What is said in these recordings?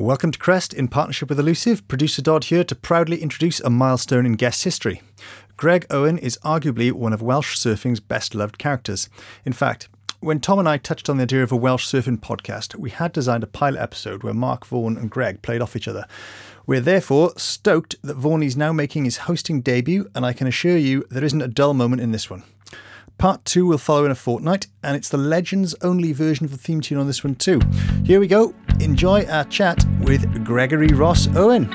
Welcome to Crest in partnership with Elusive. Producer Dodd here to proudly introduce a milestone in guest history. Greg Owen is arguably one of Welsh surfing's best loved characters. In fact, when Tom and I touched on the idea of a Welsh surfing podcast, we had designed a pilot episode where Mark Vaughan and Greg played off each other. We're therefore stoked that Vaughan is now making his hosting debut, and I can assure you there isn't a dull moment in this one. Part two will follow in a fortnight, and it's the Legends only version of the theme tune on this one, too. Here we go. Enjoy our chat with Gregory Ross Owen.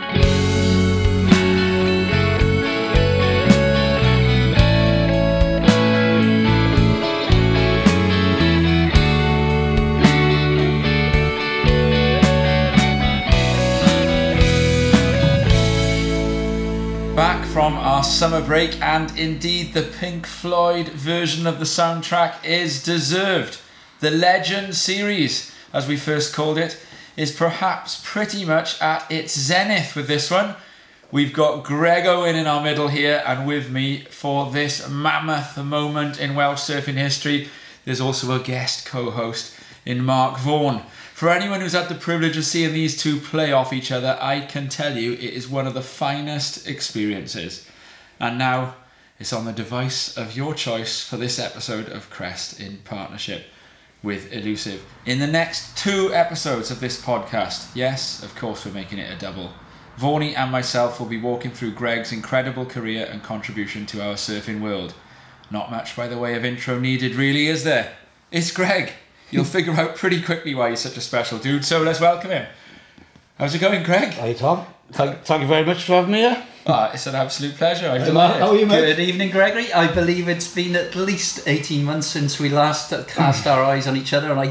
Summer break, and indeed the Pink Floyd version of the soundtrack is deserved. The Legend series, as we first called it, is perhaps pretty much at its zenith with this one. We've got Greg Owen in our middle here, and with me for this mammoth moment in Welsh surfing history, there's also a guest co host in Mark Vaughan. For anyone who's had the privilege of seeing these two play off each other, I can tell you it is one of the finest experiences. And now it's on the device of your choice for this episode of Crest in partnership with Elusive. In the next two episodes of this podcast, yes, of course, we're making it a double. Vaughnie and myself will be walking through Greg's incredible career and contribution to our surfing world. Not much by the way of intro needed, really, is there? It's Greg. You'll figure out pretty quickly why he's such a special dude, so let's welcome him. How's it going, Greg? Hey Tom, thank, thank you very much for having me here. Ah, it's an absolute pleasure. I'm delighted. How are you, mate? Good evening, Gregory. I believe it's been at least 18 months since we last uh, cast our eyes on each other, and I,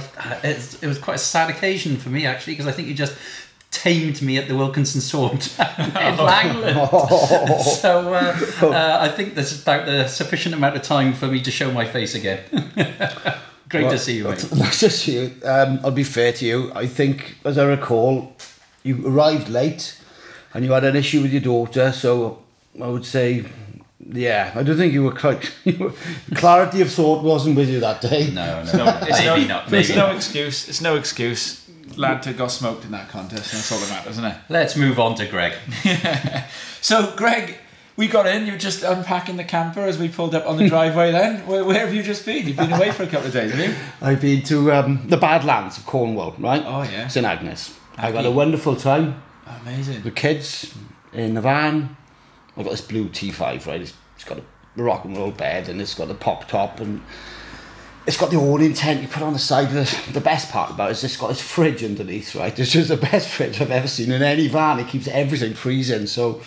it, it was quite a sad occasion for me, actually, because I think you just tamed me at the Wilkinson Sword in Langland. so uh, uh, I think there's about the sufficient amount of time for me to show my face again. Great to see you, mate. Nice to see you. Um, I'll be fair to you. I think, as I recall, you arrived late and you had an issue with your daughter. So I would say, yeah, I don't think you were quite. Clarity of thought wasn't with you that day. No, no, No, it's maybe no, not. There's Maybe no not. excuse. It's no excuse. Lanta got smoked in that contest, that's all that matters, isn't it? Let's move on to Greg. So, Greg, we got in. You were just unpacking the camper as we pulled up on the driveway. Then, where, where have you just been? You've been away for a couple of days, have you? I've been to um, the Badlands of Cornwall, right? Oh, yeah. St Agnes. I Happy. had a wonderful time. Amazing. The kids in the van. I've got this blue T5, right? It's, it's got a rock and roll bed and it's got a pop top and it's got the awning tent you put on the side. The, the best part about it is it's got this fridge underneath, right? It's just the best fridge I've ever seen in any van. It keeps everything freezing. So,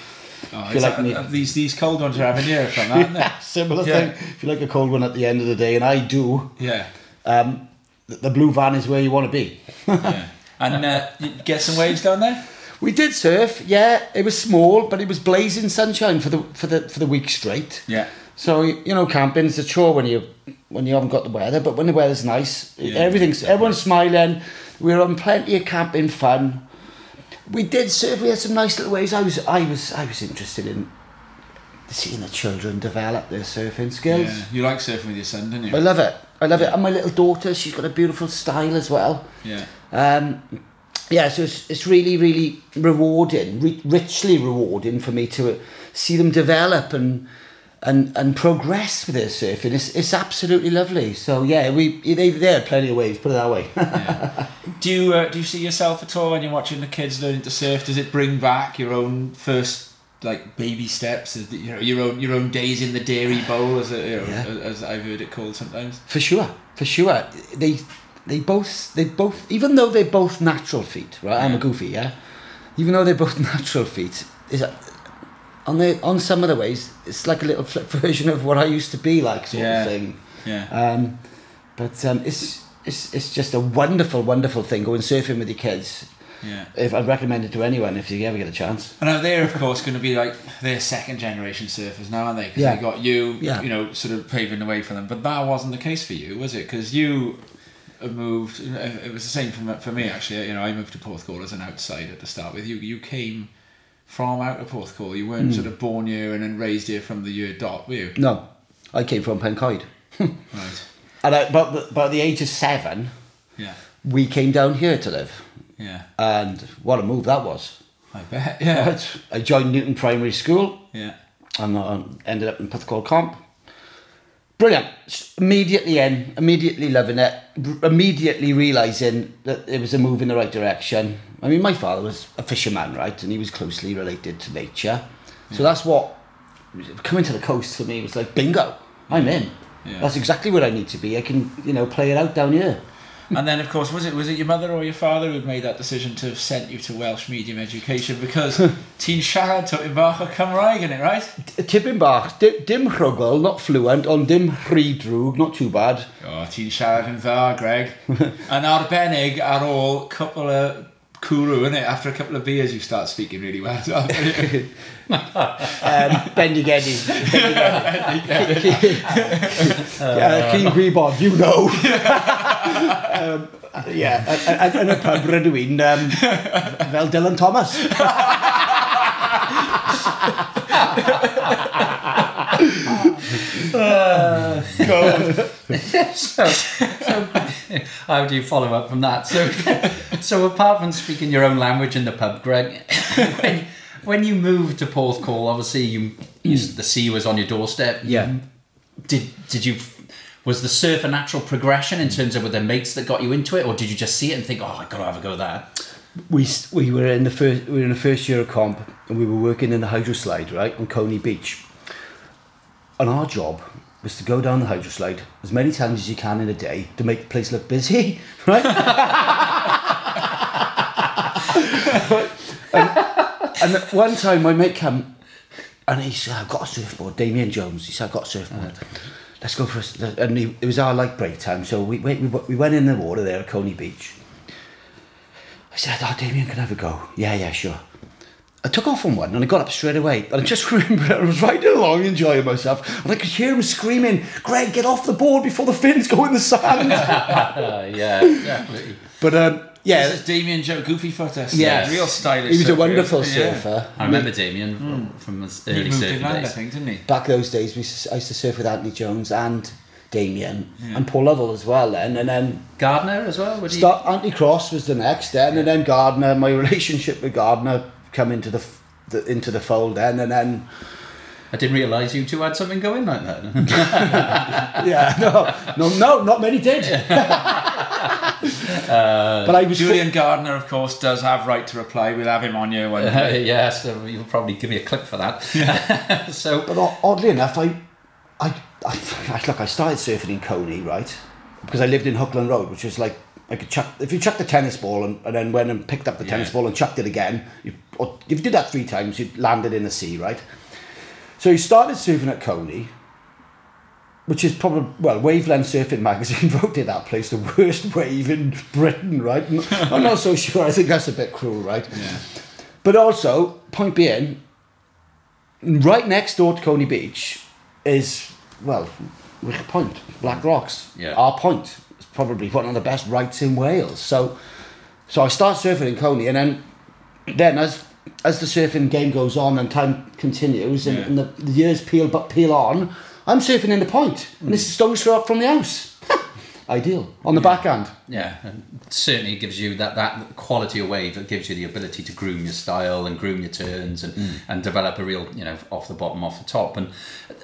Oh, If you like uh, these these cold ones are having here from that, aren't they? similar Yeah. thing. If you like a cold one at the end of the day, and I do, Yeah. um, the, the blue van is where you want to be. yeah. And uh, you get some waves down there. We did surf, yeah. It was small, but it was blazing sunshine for the for the for the week straight. Yeah. So you know, camping's a chore when you when you haven't got the weather, but when the weather's nice, Yeah, everything's definitely. everyone's smiling. We were on plenty of camping fun. We did surf. We had some nice little waves. I was I was I was interested in seeing the children develop their surfing skills. Yeah. You like surfing with your son, don't you? I love it. I love it. And my little daughter, she's got a beautiful style as well. Yeah. Um, yeah, so it's, it's really, really rewarding, re- richly rewarding for me to uh, see them develop and and and progress with their surfing. It's, it's absolutely lovely. So yeah, we they they had plenty of waves. Put it that way. Do you uh, do you see yourself at all when you're watching the kids learning to surf? Does it bring back your own first like baby steps? You know, your own your own days in the dairy bowl, as it, you know, Yeah. as I've heard it called sometimes. for sure, for sure. They they both they both even though they're both natural feet, right? I'm a goofy, yeah. Even though they're both natural feet, is that on the on some of the ways it's like a little flip version of what I used to be like, sort Yeah. of thing. Yeah. Um, but um, it's it's it's just a wonderful, wonderful thing going surfing with your kids. Yeah. If I'd recommend it to anyone if you ever get a chance. And now they're of course going to be like they're second generation surfers now, aren't they? Because Yeah. they got you, Yeah. you know, sort of paving the way for them. But that wasn't the case for you, was it? Because you moved. It was the same for me, for me actually. You know, I moved to Porthcawl as an outsider to start with. You you came from out of Porthcawl. You weren't sort of born here and then raised here from the year dot, were you? No, I came from Pencoed, Right. and I, but by the age of seven, Yeah. we came down here to live. Yeah. And what a move that was. I bet. Yeah. Right. I joined Newton Primary School Yeah. and uh, ended up in Porthcawl Comp. Brilliant. Immediately in, immediately loving it, immediately realising that it was a move in the right direction. I mean, my father was a fisherman, right? And he was closely related to nature. So that's what, coming to the coast for me was like, bingo, I'm in. Yeah. That's exactly where I need to be. I can, you know, play it out down here. And then, of course, was it was it your mother or your father who made that decision to have sent you to Welsh medium education because Ti'n siarad to bach o Cymraeg in it, right? Tipyn bach, dim rhugl, not fluent, ond dim rhy drwg, not too bad. O, ti'n siarad yn dda, Greg. Yn arbennig ar ôl cwpl o cwrw, innit? After a couple of beers, you start speaking really well. Um, bendigedig. uh, Cyn gwybod, you know. Um, yeah, a- a- yn y pub rydw i'n um, fel Dylan Thomas. so, so how do you follow up from that? So, so apart from speaking your own language in the pub, Greg, when, when you moved to Porthcawl, obviously you, you the sea was on your doorstep. Yeah. Did did you? Was the surf a natural progression in terms of with the mates that got you into it, or did you just see it and think, "Oh, I got to have a go that"? We, we were in the first we were in the first year of comp and we were working in the hydro slide right on Coney Beach. And our job was to go down the hydro slide as many times as you can in a day to make the place look busy, right? and, and one time my mate came and he said, I've got a surfboard, Damien Jones. He said, I've got a surfboard. Let's go for a... And it was our like break time, so we, went- we, we went in the water there at Coney Beach. I said, oh, Damien, can I have a go? Yeah, yeah, sure. I took off on one and I got up straight away. And I just remember I was riding along enjoying myself and I could hear him screaming, Greg, get off the board before the fins go in the sand. Yeah, definitely. but um, yeah, This is Damien Joe Goofy Footer. Yeah, Real stylish. he was a surfer. wonderful Yeah. surfer. I mm. remember Damien from, mm. from his He early moved surfing inland, I think, didn't he? Back those days, we used to, I used to surf with Anthony Jones and Damien and Paul Lovell as well then. And then Gardner as well. Would he? start, Anthony Cross was the next then. And then Gardner, my relationship with Gardner come into the, the into the fold then. And then I didn't realise you two had something going like that. yeah, no, no, no, not many did. Uh, but I was Julian Gardner, of course, does have right to reply. We'll have him on you one day. yeah, so you'll probably give me a clip for that. so But oddly enough, I, I, I, look, I started surfing in Coney, right? Because I lived in Hookland Road, which was like I could chuck if you chucked the tennis ball and, and then went and picked up the tennis ball and chucked it again. You, or if you did that three times, you landed in the sea, right? So you started surfing at Coney, which is probably well, Wavelength Surfing magazine voted that place the worst wave in Britain, right? I'm not so sure. I think that's a bit cruel, right? Yeah. But also, point being, right next door to Coney Beach is, well, Wick Point, Black Rocks. Yeah. Our point is probably one of the best rights in Wales. So, so I start surfing in Coney, and then, then as as the surfing game goes on and time continues, and, Yeah. and the, the years peel but peel on, I'm surfing in the point, and this is stone's throw up from the house. Ideal. On the backhand. yeah, and certainly it gives you that, that quality of wave that gives you the ability to groom your style and groom your turns and, and develop a real you know off the bottom off the top. And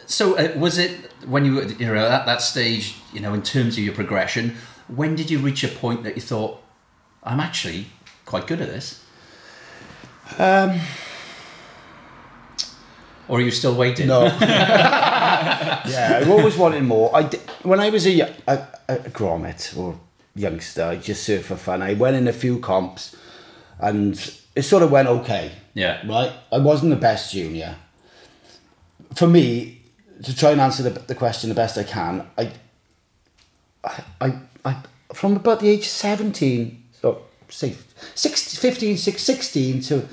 so uh, was it when you were you know at that stage you know in terms of your progression when did you reach a point that you thought I'm actually quite good at this Um, or are you still waiting No. yeah, I've always wanted more. I di- when I was a, a, a grommet or youngster, I just surfed for fun. I went in a few comps, and it sort of went okay. Yeah. Right. I wasn't the best junior. For me, to try and answer the, the question the best I can, I, I, I, I from about the age of 17, so say 16, 15, 16 to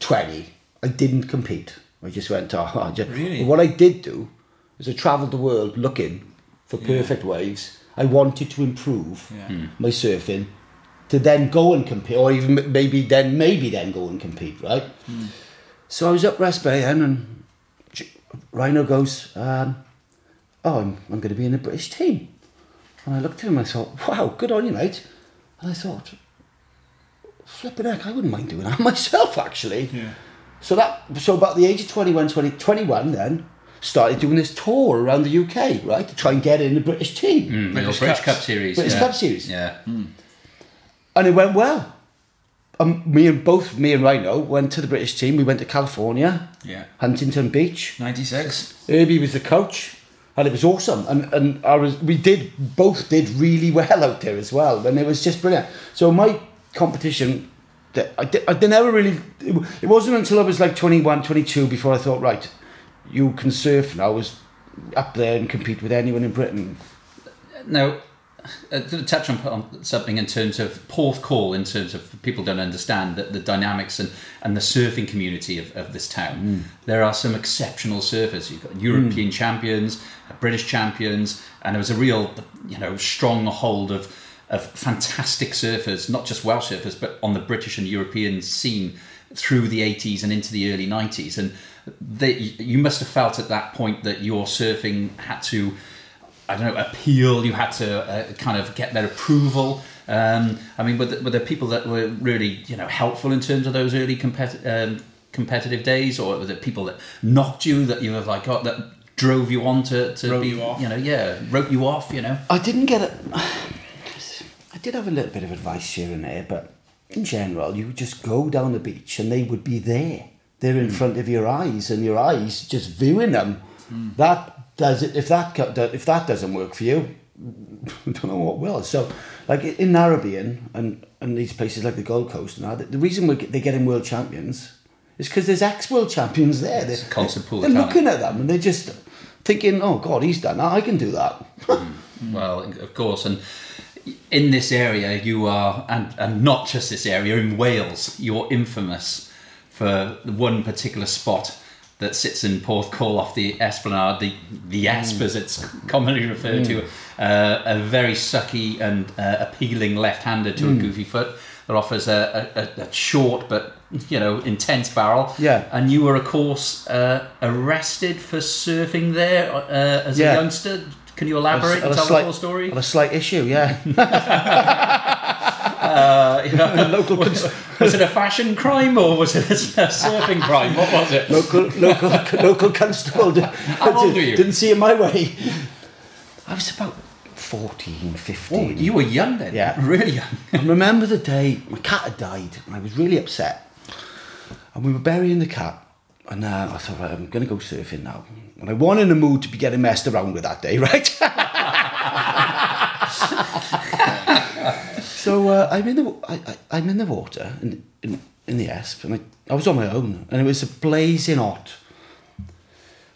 20, I didn't compete. I just went, oh, I just, Really? What I did do is I travelled the world looking for perfect waves. I wanted to improve Yeah. my surfing to then go and compete, or even maybe then, maybe then go and compete, right? So I was up West Bay then, and Rhino goes, um, "Oh, I'm, I'm going to be in the British team." And I looked at him and I thought, "Wow, good on you, mate." And I thought, flipping heck, I wouldn't mind doing that myself actually. So that so about the age of 21, 20, 21 then started doing this tour around the UK, right, to try and get in the British team. Mm, the British British Cups. Cup Series. British yeah. Cup Series. Yeah. And it went well. Um, me and both me and Rhino went to the British team. We went to California, Yeah. Huntington Beach. 96. Herbie was the coach, and it was awesome. And and I was we did both did really well out there as well, and it was just brilliant. So my competition, that I did, I never really. It, it wasn't until I was like 21, 22 before I thought, right, you can surf now. I was up there and compete with anyone in Britain. Now, uh, to touch on, on something in terms of Porthcawl, in terms of people don't understand that the dynamics and, and the surfing community of, of this town. There are some exceptional surfers. You've got European champions, uh, British champions, and there was a real, you know, stronghold of of fantastic surfers, not just Welsh surfers, but on the British and European scene through the 80s and into the early 90s. And they, you must have felt at that point that your surfing had to I don't know, appeal. You had to uh, kind of get their approval. Um, I mean, were there, were there people that were really, you know, helpful in terms of those early competi- um, competitive days, or were there people that knocked you that you were like, oh, that drove you on to, to Wrote be, you off. know, yeah, wrote you off, you know? I didn't get it. Did have a little bit of advice here and there, but in general, you would just go down the beach and they would be there. They're in hmm. front of your eyes, and your eyes just viewing them. Hmm. That does it. If that if that doesn't work for you, I don't know what will. So, like in Narrabeen and and these places like the Gold Coast now, the, the reason we're, they're getting world champions is because there's ex world champions there. They're, pool they're looking at them and they're just thinking, "Oh God, he's done that. I can do that." Hmm. Well, of course, and in this area, you are, and, and not just this area, in Wales, you're infamous for the one particular spot that sits in Porthcawl off the Esplanade, the, the Esp as it's commonly referred to, uh, a very sucky and uh, appealing left-hander to a goofy foot that offers a, a, a, a short but you know intense barrel. Yeah. And you were, of course, uh, arrested for surfing there uh, as Yeah. a youngster. Can you elaborate At and a tell slight- the full story? At a slight issue, yeah. Uh, you know, local cons- was it a fashion crime or was it a surfing crime? What was it? local local local constable did, How old were you? didn't see it my way. I was about 14, 15. Oh, you were young then. Yeah. really young. I remember the day my cat had died, and I was really upset. And we were burying the cat, and uh, I thought, right, I'm going to go surfing now. And I wasn't in the mood to be getting messed around with that day, right? so uh, I'm in the I, I'm in the water in, in, in the Esp, and I, I was on my own, and it was a blazing hot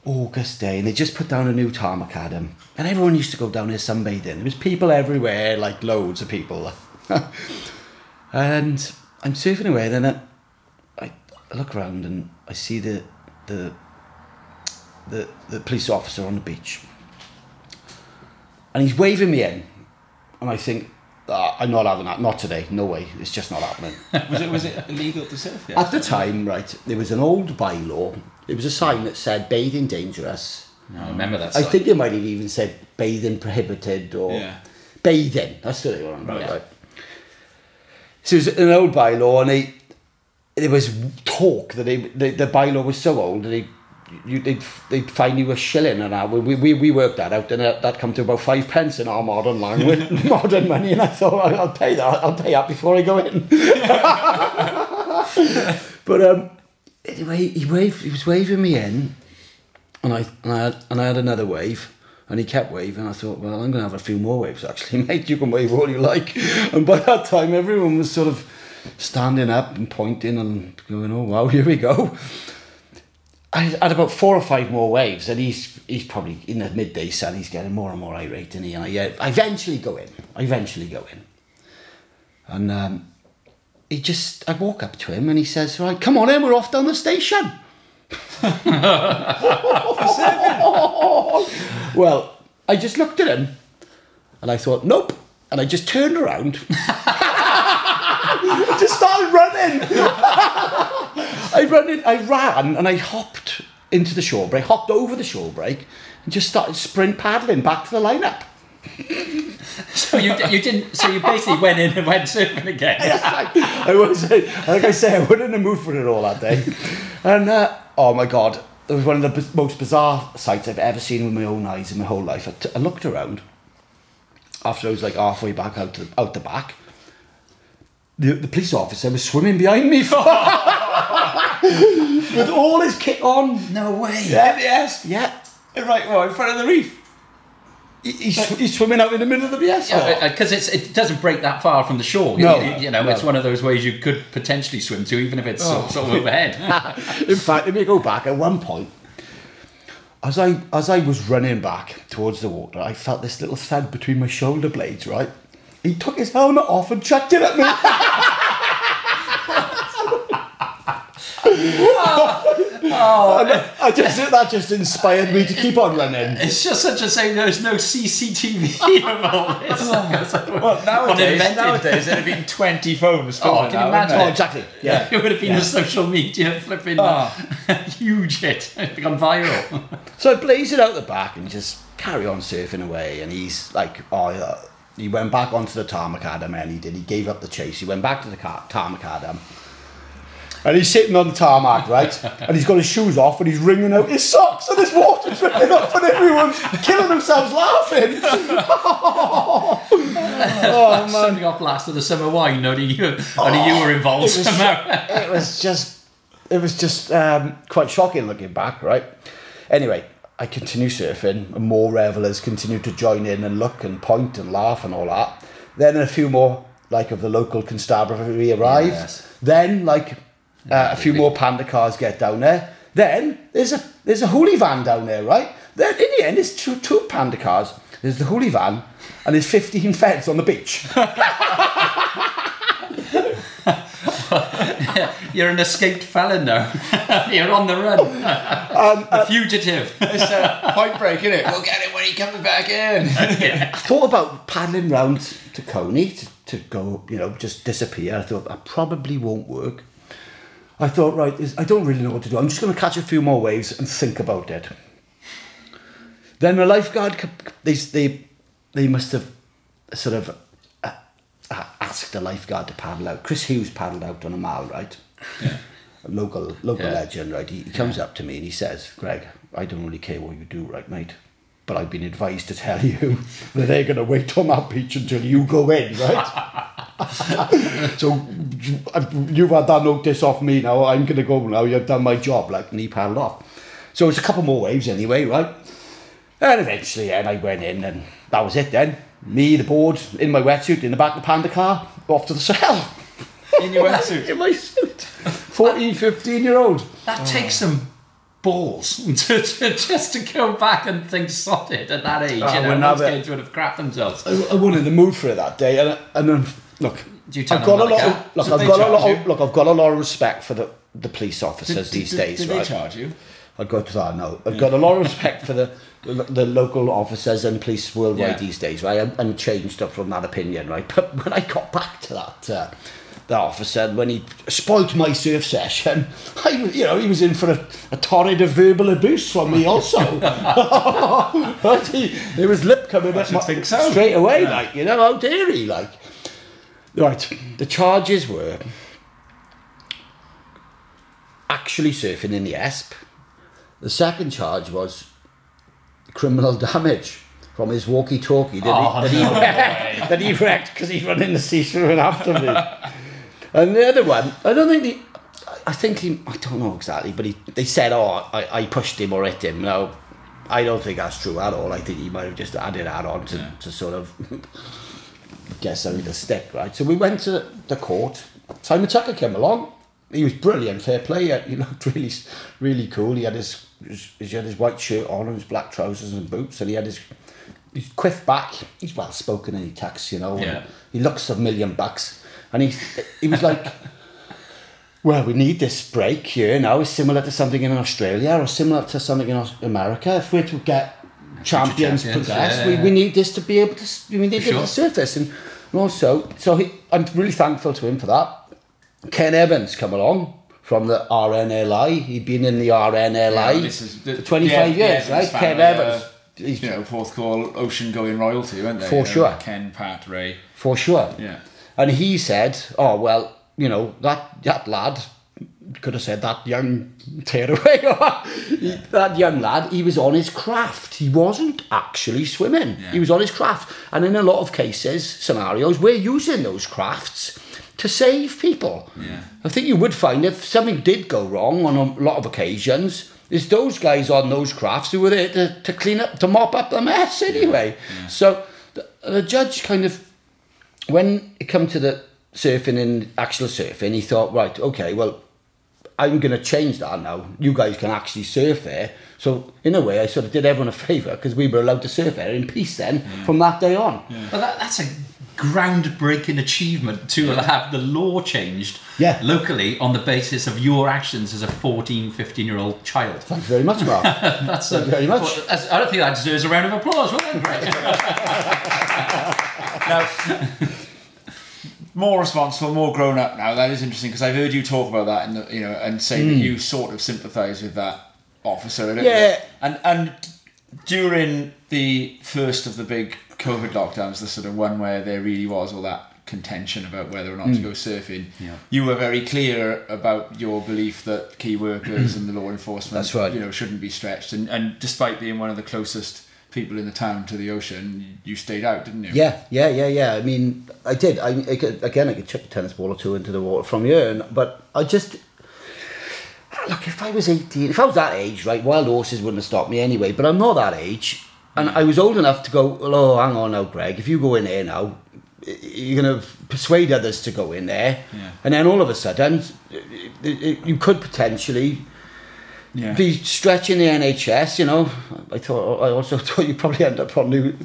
August day, and they just put down a new tarmac adam, and everyone used to go down there sunbathing. There was people everywhere, like loads of people. and I'm surfing away, then I, I look around and I see the the the the police officer on the beach, and he's waving me in, and I think. "Ah, I'm not having that. Not today. No way. It's just not happening. Was it was it illegal to surf? there? At the time, right, there was an old bylaw. There was a sign that said bathing dangerous. I remember that. I site. think it might have even said bathing prohibited or Yeah. bathing. That's what they were on about, right? So it was an old bylaw, and they, there was talk that they, the, the bylaw was so old that they, you, they'd, they'd fine you a shilling an hour. We, we, we worked that out, and that, that come to about five pence in our modern language, modern money. And I thought, "I'll- I'll pay that. I'll pay that before I go in. but um, anyway, he waved. He was waving me in, and I and I had, and I had another wave, and he kept waving. I thought, well, I'm going to have a few more waves actually, mate. You can wave all you like. And by that time, everyone was sort of standing up and pointing and going, oh wow, here we go. I had about four or five more waves, and he's he's probably in the midday sun. He's getting more and more irate, and he and I, I eventually go in. I eventually go in, and um, he just I walk up to him and he says, "Right, come on in. We're off down the station." well, I just looked at him, and I thought, "Nope," and I just turned around. Just started running. I run I ran and I hopped into the shore break, hopped over the shore break, and just started sprint paddling back to the lineup. So you, you didn't. So you basically went in and went surfing again. I was, like I say, I wasn't in the mood for it all that day. And, uh, oh my God, it was one of the b- most bizarre sights I've ever seen with my own eyes in my whole life. I, t- I looked around after I was like halfway back out, to, out the back. The, the police officer was swimming behind me with all his kit on. No way. Yeah, Yes. yeah. Right, well, in front of the reef. He- He's, he's swimming out in the middle of the BS. Because uh, uh, it's it doesn't break that far from the shore. No, you, you know, no. it's one of those ways you could potentially swim to, even if it's sort, oh. sort of overhead. In fact, let me go back. At one point, as I as I was running back towards the water, I felt this little thud between my shoulder blades. Right, he took his helmet off and chucked it at me. oh, I just that just inspired me to keep on running. It's just such a shame there's no CCTV of all this. Oh. Well, nowadays, Uninvented. nowadays there'd have been 20 phones Oh, filming can you now, wouldn't imagine? Oh, exactly. Yeah. It would have been the social media flipping Oh. huge hit. It's viral. So I blaze it out the back and just carry on surfing away. And he's like, oh, yeah. He went back onto the tarmac, macadam and he did. He gave up the chase. He went back to the car, tar macadam. And he's sitting on the tarmac, right? and he's got his shoes off and he's wringing out his socks and his water dripping off and everyone's killing themselves laughing. oh, man. Something off last of the summer wine. Only you, only you were involved it was, somehow. it was just, it was just um, quite shocking looking back, right? Anyway, I continue surfing, and more revelers continue to join in and look and point and laugh and all that. Then a few more, like of the local constabulary arrive. Yes. Then, like uh, a few more panda cars get down there. Then there's a there's a hoolie van down there, right? Then in the end, it's two two panda cars. There's the hoolie van, and there's 15 feds on the beach. You're an escaped felon now. You're on the run. Um, a fugitive. It's a point break, isn't it? We'll get him when he comes back in. I thought about paddling round to Coney to, to go, you know, just disappear. I thought that probably won't work. I thought, right, I don't really know what to do. I'm just going to catch a few more waves and think about it. Then the lifeguard, they, they, they must have sort of uh, uh, asked the lifeguard to paddle out. Chris Hughes paddled out on a mile, right? A local local Yeah. legend, right? He, he comes up to me and he says, Greg, I don't really care what you do, right, mate? But I've been advised to tell you that they're going to wait on that beach until you go in, right? so you- you've had that notice off me now. I'm going to go now. You've done my job, like, and he paddled off. So it's a couple more waves anyway, right? And eventually, and I went in, and that was it. Then me, the board, in my wetsuit, in the back of the panda car, off to the cell. In your wetsuit. in my suit. 14, 15 year old. That takes some balls to, to, just to go back and think it at that age. I you know, most have it. kids would have crapped themselves. I, I wasn't in the mood for it that day, and and then look, Do you tell I've got a lot. Of, look, So I've got a lot. Of, look, I've got a lot of respect for the the police officers these days, did right? they charge you? I'd go to that now. I've got a lot of respect for the the local officers and police worldwide Yeah. these days, right? I'm, I'm changed up from that opinion, right? But when I got back to that. Uh, the officer, when he spoilt my surf session, I, you know, he was in for a, a torrent of verbal abuse from me also. right? He, there was lip coming my, think so. straight away, Yeah. like, you know, how dare he, like. Right, the charges were actually surfing in the ESP. The second charge was criminal damage from his walkie-talkie that Oh, he, that he no wrecked, that he wrecked because he run in the sea swimming after me. and the other one, I don't think he, I think he, I don't know exactly, but he, they said, oh, I, I pushed him or hit him. No, I don't think that's true at all. I think he might have just added that on to, to sort of get something to stick, right? So we went to the court. Simon Tucker came along. He was brilliant, fair play. He looked really, really cool. He had his, his he had his white shirt on and his black trousers and boots, and he had his his quiff back. He's well spoken and he talks, you know. Yeah. He looks a million bucks, and he he was like. Well, we need this break here now. It's similar to something in Australia or similar to something in America. If we're to get champions, champions, progress, yeah, we, yeah. we need this to be able to we need it sure. to surface and and also so he, I'm really thankful to him for that. Ken Evans come along from the RNLI. He'd been in the RNLI is for 25 the- the years, Evans right? Ken Evans. uh, he's you know, Porthcawl ocean going royalty, weren't they? For Um, sure. Ken, Pat, Ray. for sure. Yeah. And he said, "Oh well, you know that that lad could have said that young tearaway, He- that young lad. He was on his craft. He wasn't actually swimming. Yeah. He was on his craft. And in a lot of cases, scenarios, we're using those crafts." To save people, Yeah. I think you would find if something did go wrong on a lot of occasions, it's those guys on those crafts who were there to, to clean up, to mop up the mess anyway. So the, the judge kind of when it come to the surfing and actual surfing, he thought, right, okay, well, I'm going to change that now. You guys can actually surf there. So in a way, I sort of did everyone a favour because we were allowed to surf there in peace then mm. from that day on. But that, that's a groundbreaking achievement to have the law changed Yeah. locally on the basis of your actions as a 14, 15 year old child. Thanks very much, Mark. That's a, Thank you very much. well, that's- I don't think that deserves a round of applause, will it? Greg? Now, more responsible, more grown up now. That is interesting because I've heard you talk about that, in the, you know, and say that hmm. you sort of sympathise with that officer. Yeah. bit. And and during the first of the big COVID lockdowns, the sort of one where there really was all that contention about whether or not to hmm. go surfing, Yeah. you were very clear about your belief that key workers and the law enforcement, That's right. you know, shouldn't be stretched. And and despite being one of the closest people in the town to the ocean, you stayed out, didn't you? Yeah, yeah, yeah, yeah. I mean, I did. I, I could, again, I could chuck a tennis ball or two into the water from here, and, but I just look. If I was eighteen, if I was that age, right, wild horses wouldn't have stopped me anyway. But I'm not that age, and hmm. I was old enough to go. Well, oh, hang on now, Greg. If you go in there now, you're going to persuade others to go in there, Yeah. and then all of a sudden, you could potentially Yeah. be stretching the NHS, you know. I thought I also thought you'd probably end up on New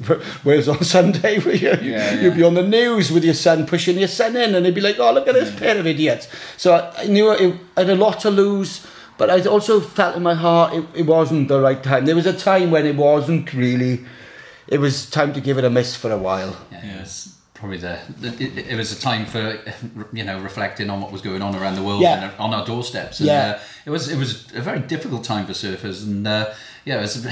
Wales on Sunday where you, Yeah, you'd be on the news with your son pushing your son in and they'd be like, oh, look at this pair of idiots. So I, I knew it, I had a lot to lose, but I also felt in my heart it, it wasn't the right time. There was a time when it wasn't really, it was time to give it a miss for a while. Yeah, It was probably the, the it, it was a time for you know reflecting on what was going on around the world Yeah. and on our doorsteps. And, Yeah. uh, it was it was a very difficult time for surfers, and uh, yeah, it was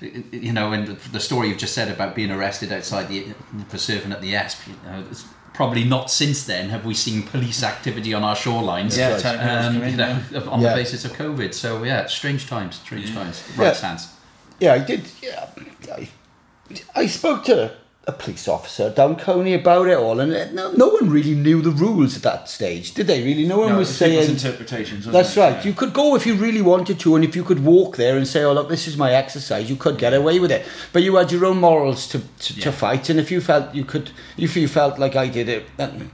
you know, and the, the story you've just said about being arrested outside the for surfing at the Esp. You know, it's probably not since then have we seen police activity on our shorelines. Yeah, right. telling people to Um, you know, on Yeah. the basis of COVID. So yeah, strange times, strange times. Yeah. Right stance. Yeah, I did. Yeah, I, I spoke to a police officer down Coney about it all, and no, no one really knew the rules at that stage, did they? Really, no one No, was saying. interpretations. That's it? right. Yeah. You could go if you really wanted to, and if you could walk there and say, "Oh, look, this is my exercise," you could get away with it. But you had your own morals to, to, Yeah. to fight, and if you felt you could, if you felt like I did it, then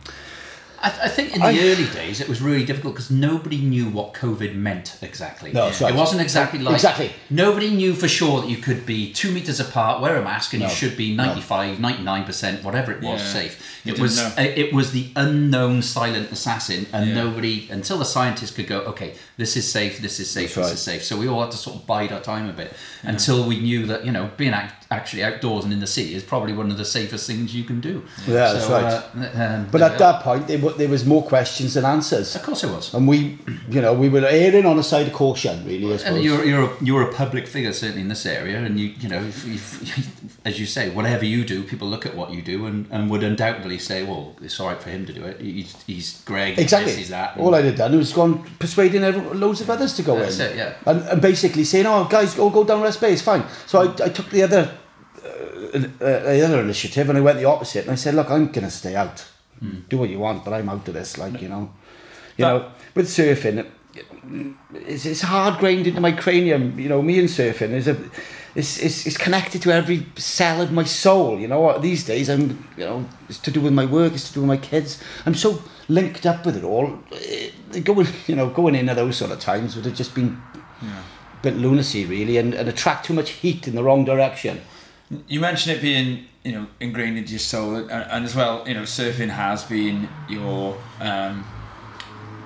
I, I think in the I- early days it was really difficult because nobody knew what COVID meant exactly. No, that's right. It wasn't exactly like Exactly. Nobody knew for sure that you could be two meters apart, wear a mask, and No. you should be 95, 99 percent, whatever it was, Yeah. safe. You It was know. uh, it was the unknown silent assassin, and Yeah. nobody until the scientists could go, okay, this is safe, this is safe, That's this right. is safe. So we all had to sort of bide our time a bit until we knew that you know being act- actually outdoors and in the sea is probably one of the safest things you can do. Yeah, that's right. uh, um, but uh, at that point, there, wa- there was more questions than answers, of course it was. and we, you know, we were erring on the side of caution, really. I suppose. And you're you're a, you're a public figure certainly in this area, and you you know if, if, as you say, whatever you do, people look at what you do and, and would undoubtedly say, well, it's all right for him to do it. He's, he's Greg. Exactly. This, he's that. All I'd have done was gone persuading everyone, loads of others to go That's in. it, yeah. And, and basically saying, "Oh, guys, go go down Rest Bay. It's fine." So I, I took the other uh, uh, the other initiative and I went the opposite. And I said, "Look, I'm gonna stay out. Hmm. Do what you want, but I'm out of this." Like you know, you know, with surfing, it's, it's hard grained into my cranium. You know, me and surfing is a. It's, it's, it's connected to every cell of my soul, you know. These days, I'm, you know, it's to do with my work, it's to do with my kids. I'm so linked up with it all. Eh, Going, you know, going in at those sort of times would have just been a bit lunacy, really, and, and attract too much heat in the wrong direction. You mentioned it being, you know, ingrained into your soul, and, and as well, you know, surfing has been your um,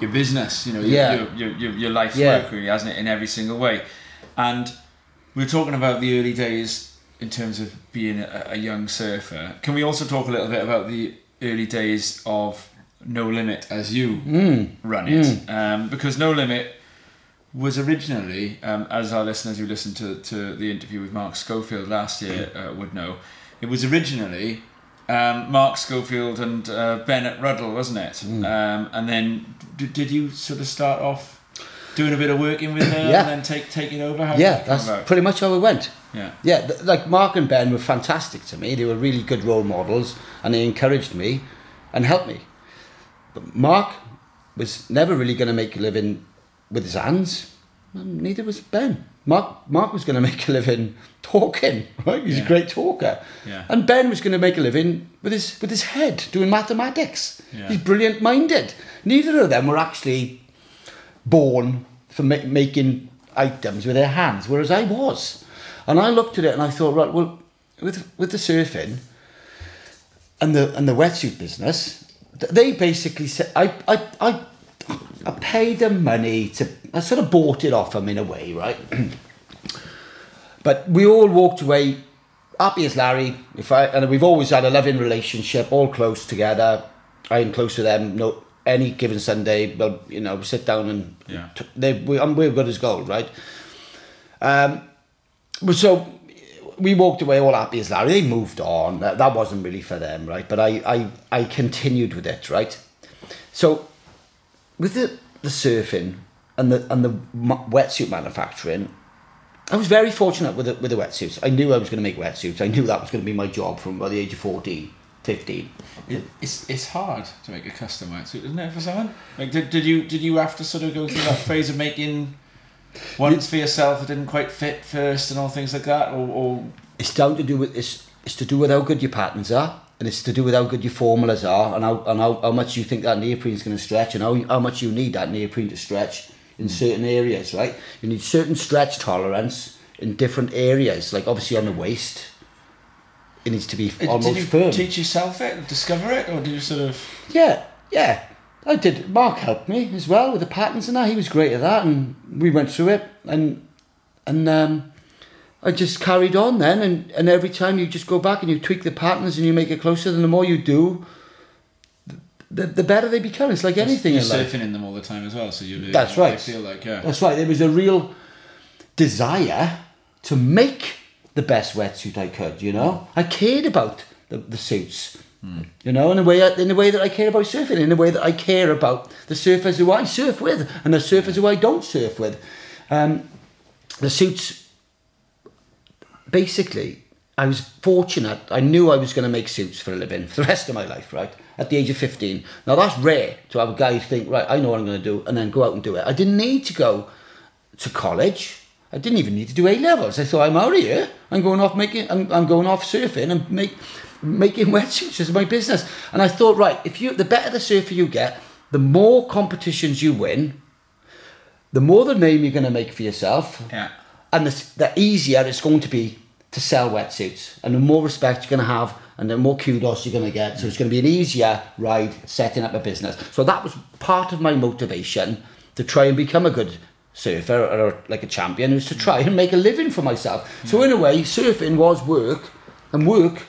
your business, you know, your, Yeah. your, your, your, your life's Yeah. work, really, hasn't it, in every single way. And we're talking about the early days in terms of being a, a young surfer. Can we also talk a little bit about the early days of No Limit as you Mm. run it? Um, because No Limit was originally, um, as our listeners who listened to, to the interview with Mark Schofield last year uh, would know, it was originally um, Mark Schofield and uh, Bennett Ruddle, wasn't it? Mm. Um, and then d- did you sort of start off doing a bit of working with them Yeah. and then take take it over? How Yeah, that that's about? pretty much how it went. yeah. Yeah, th- like Mark and Ben were fantastic to me. They were really good role models and they encouraged me and helped me. Mark was never really going to make a living with his hands. and Neither was Ben. Mark, Mark was going to make a living talking, right? He's Yeah. a great talker. Yeah. And Ben was going to make a living with his, with his head, doing mathematics. Yeah. He's brilliant minded. Neither of them were actually born for ma- making items with their hands, whereas I was. And I looked at it and I thought, right, well, with with the surfing and the and the wetsuit business, they basically said, I I I, I paid them money to, I sort of bought it off them in a way, right? but we all walked away happy as Larry. If I and we've always had a loving relationship, all close together. I am close to them. No, any given Sunday, well, you know, we sit down and Yeah. they we, and we're good as gold, right? Um, but so we walked away all happy as Larry. They moved on. That, that wasn't really for them, right? But I, I, I continued with it, right? So with the, the surfing and the and the wetsuit manufacturing, I was very fortunate with the, with the wetsuits. I knew I was going to make wetsuits. I knew that was going to be my job from about the age of 14, 15. It, it's it's hard to make a custom wetsuit, isn't it, for someone? Like, did, did you did you have to sort of go through that phase of making ones for yourself that didn't quite fit first and all things like that, or, or It's down to do with it's, it's to do with how good your patterns are, and it's to do with how good your formulas are, and how and how, how much you think that neoprene is going to stretch, and how how much you need that neoprene to stretch in hmm. certain areas, right? You need certain stretch tolerance in different areas, like obviously on the waist. It needs to be did almost you firm. teach yourself it, discover it, or did you sort of? Yeah, yeah. I did. Mark helped me as well with the patterns and that. He was great at that, and we went through it, and and um, I just carried on then. And, and every time you just go back and you tweak the patterns and you make it closer, and the more you do, the, the better they become. It's like anything You're in life. surfing in them all the time as well, so you. Do. That's I right. feel like yeah. That's right. There was a real desire to make the best wetsuit I could. You know, I cared about the, the suits. You know, in the way in the way that I care about surfing, in the way that I care about the surfers who I surf with and the surfers who I don't surf with. Um, the suits, basically, I was fortunate. I knew I was going to make suits for a living for the rest of my life, right? At the age of 15. Now, that's rare to have a guy think, right, I know what I'm going to do, and then go out and do it. I didn't need to go to college. I didn't even need to do A levels. I thought, I'm out of here. I'm going off making, I'm, I'm going off surfing and make, making wetsuits is my business. And I thought, right, if you, the better the surfer you get, the more competitions you win, the more the name you're going to make for yourself, Yeah. and the, the easier it's going to be to sell wetsuits, and the more respect you're going to have, and the more kudos you're going to get. So it's going to be an easier ride setting up a business. So that was part of my motivation to try and become a good surfer or like a champion, was to try and make a living for myself. So in a way, surfing was work, and work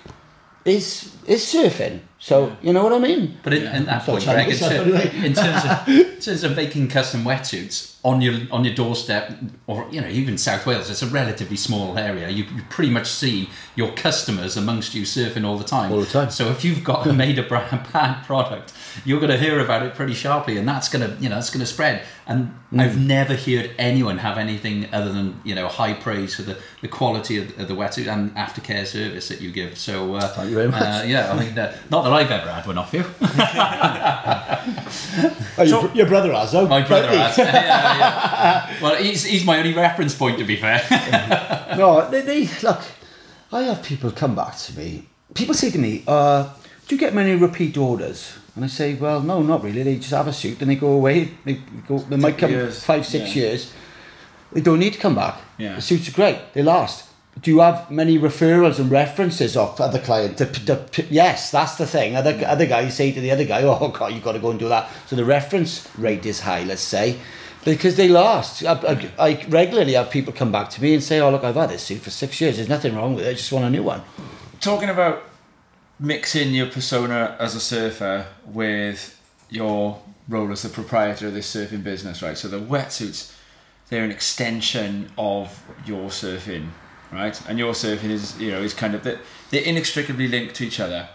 is is surfing. So you know what I mean? But in, in that point, Greg, in, ter- in terms of in terms of making custom wetsuits on your on your doorstep, or you know even South Wales, it's a relatively small area. You, you pretty much see your customers amongst you surfing all the time. All the time. So if you've got a made a brand bad product, you're going to hear about it pretty sharply, and that's going to you know that's going to spread. And Mm. I've never heard anyone have anything other than you know high praise for the, the quality of, of the wetsuit and aftercare service that you give. So uh, Thank you very much. Uh, yeah, I mean, uh, not that I've ever had one off you. Oh, your, your brother has, though. My brother has. yeah, yeah. Well, he's, he's my only reference point, to be fair. No, they, they look. I have people come back to me. People say to me, uh, "Do you get many repeat orders?" And I say, "Well, no, not really. They just have a suit and they go away. They go. They might come years. five, six Yeah. years. They don't need to come back. Yeah. The suits are great. They last." Do you have many referrals and references of other clients? Yes, that's the thing. Other, mm. other guys say to the other guy, "Oh God, you've got to go and do that." So the reference rate is high. Let's say, because they last. I, I, I regularly have people come back to me and say, "Oh look, I've had this suit for six years. There's nothing wrong with it. I just want a new one." Talking about mixing your persona as a surfer with your role as the proprietor of this surfing business, right? So the wetsuits, they're an extension of your surfing, right? And your surfing is you know is kind of they're, they're inextricably linked to each other.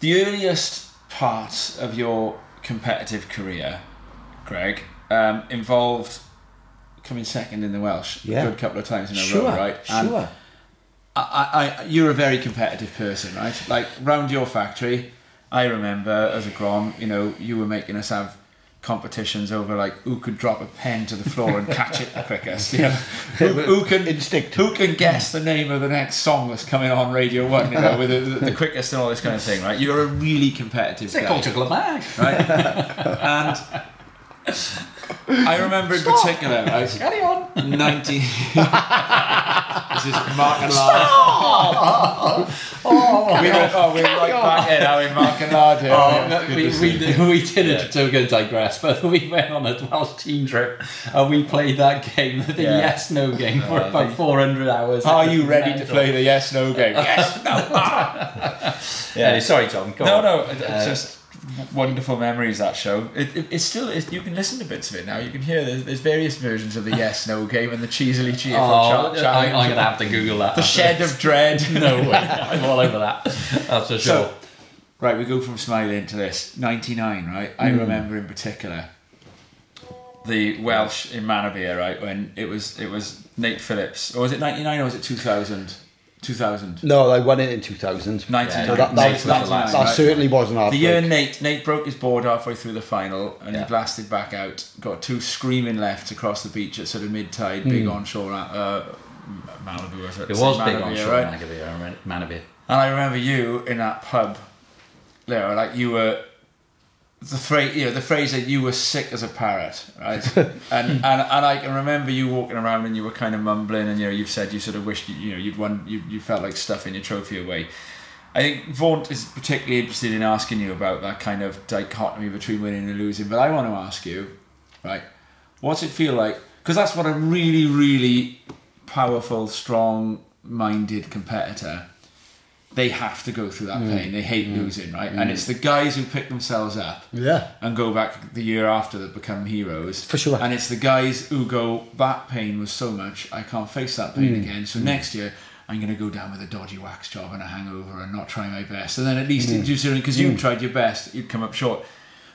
The earliest part of your competitive career, Greg, um, involved coming second in the Welsh Yeah. a good couple of times in a Sure, row, right? And sure. I, I, you're a very competitive person, right? Like round your factory, I remember as a grom, you know, you were making us have competitions over like who could drop a pen to the floor and catch it the quickest. You know? who, who can Instinct. Who can guess the name of the next song that's coming on Radio One? You know, with the, the, the quickest and all this kind of thing, right? You're a really competitive It's a guy culture right? and I remember in particular, right? Carry on. 90. this is Mark and Lard. oh, we were, oh, we're right back in, are we, Mark and Lard here? Oh, we, we, did, we did it to digress, but we went on a Welsh team trip and we played that game, the Yeah. yes no game, for about 400 hours. Are you ready to play the yes no game? Yes, no. ah. Yeah. sorry, Tom. Go No, on. no, it- it's just wonderful memories that show. It, it, it's still it, you can listen to bits of it now. You can hear there's, there's various versions of the yes no game and the cheesily cheerful Oh, cha- I. I'm gonna have to Google that. the shed of dread. no way. I'm all over that. That's for sure. So, right, we go from smiling to this. 99, right? I Hmm. remember in particular the Welsh in Manorbier, right? When it was it was Nate Phillips. Or was it 99 or was it 2000? 2000. No, I won it in 2000. 99. So that, that, that, was the last, that certainly wasn't hard. The year Nate Nate broke his board halfway through the final and Yeah. he blasted back out. Got two screaming lefts across the beach at sort of mid tide, big Hmm. onshore uh, Malibu. Was it? it was big Manorbier, on shore right? Manavir. Manavir. And I remember you in that pub, Leo, like you were the phrase, you know, the phrase that you were sick as a parrot, right? and, and and I can remember you walking around and you were kind of mumbling, and you know, you've said you sort of wished you, you know you'd won, you, you felt like stuffing your trophy away. I think Vaughan is particularly interested in asking you about that kind of dichotomy between winning and losing. But I want to ask you, right? What's it feel like? Because that's what a really, really powerful, strong-minded competitor they have to go through that Mm. pain. They hate losing, right? And it's the guys who pick themselves up Yeah. and go back the year after that become heroes. For sure. And it's the guys who go, that pain was so much, I can't face that pain Mm. again. So next year, I'm going to go down with a dodgy wax job and a hangover and not try my best. And then at least, Mm. because you tried your best, you'd come up short.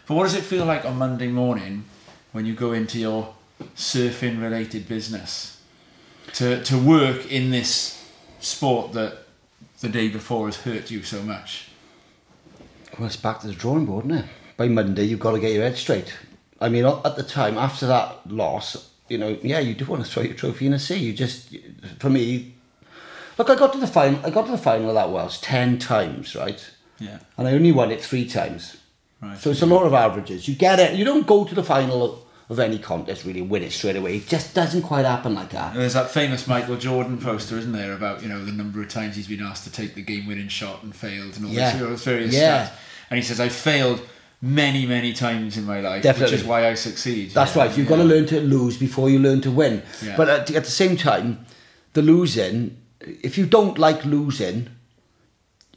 But what does it feel like on Monday morning when you go into your surfing related business to, to work in this sport that the day before has hurt you so much? Well, it's back to the drawing board, isn't it? By Monday, you've got to get your head straight. I mean, at the time, after that loss, you know, yeah, you do want to throw your trophy in the sea. You just, for me, look, I got to the final. I got to the final of that Welsh ten times, right? Yeah. And I only won it three times. Right. So it's a lot of averages. You get it. You don't go to the final of any contest really win it straight away. It just doesn't quite happen like that. There's that famous Michael Jordan poster, isn't there, about you know the number of times he's been asked to take the game-winning shot and failed and all Yeah. those various Yeah. stats. And he says, "I failed many, many times in my life, Definitely. which is why I succeed." That's Yeah. right. You've Yeah. got to learn to lose before you learn to win. But at, at the same time, the losing, if you don't like losing,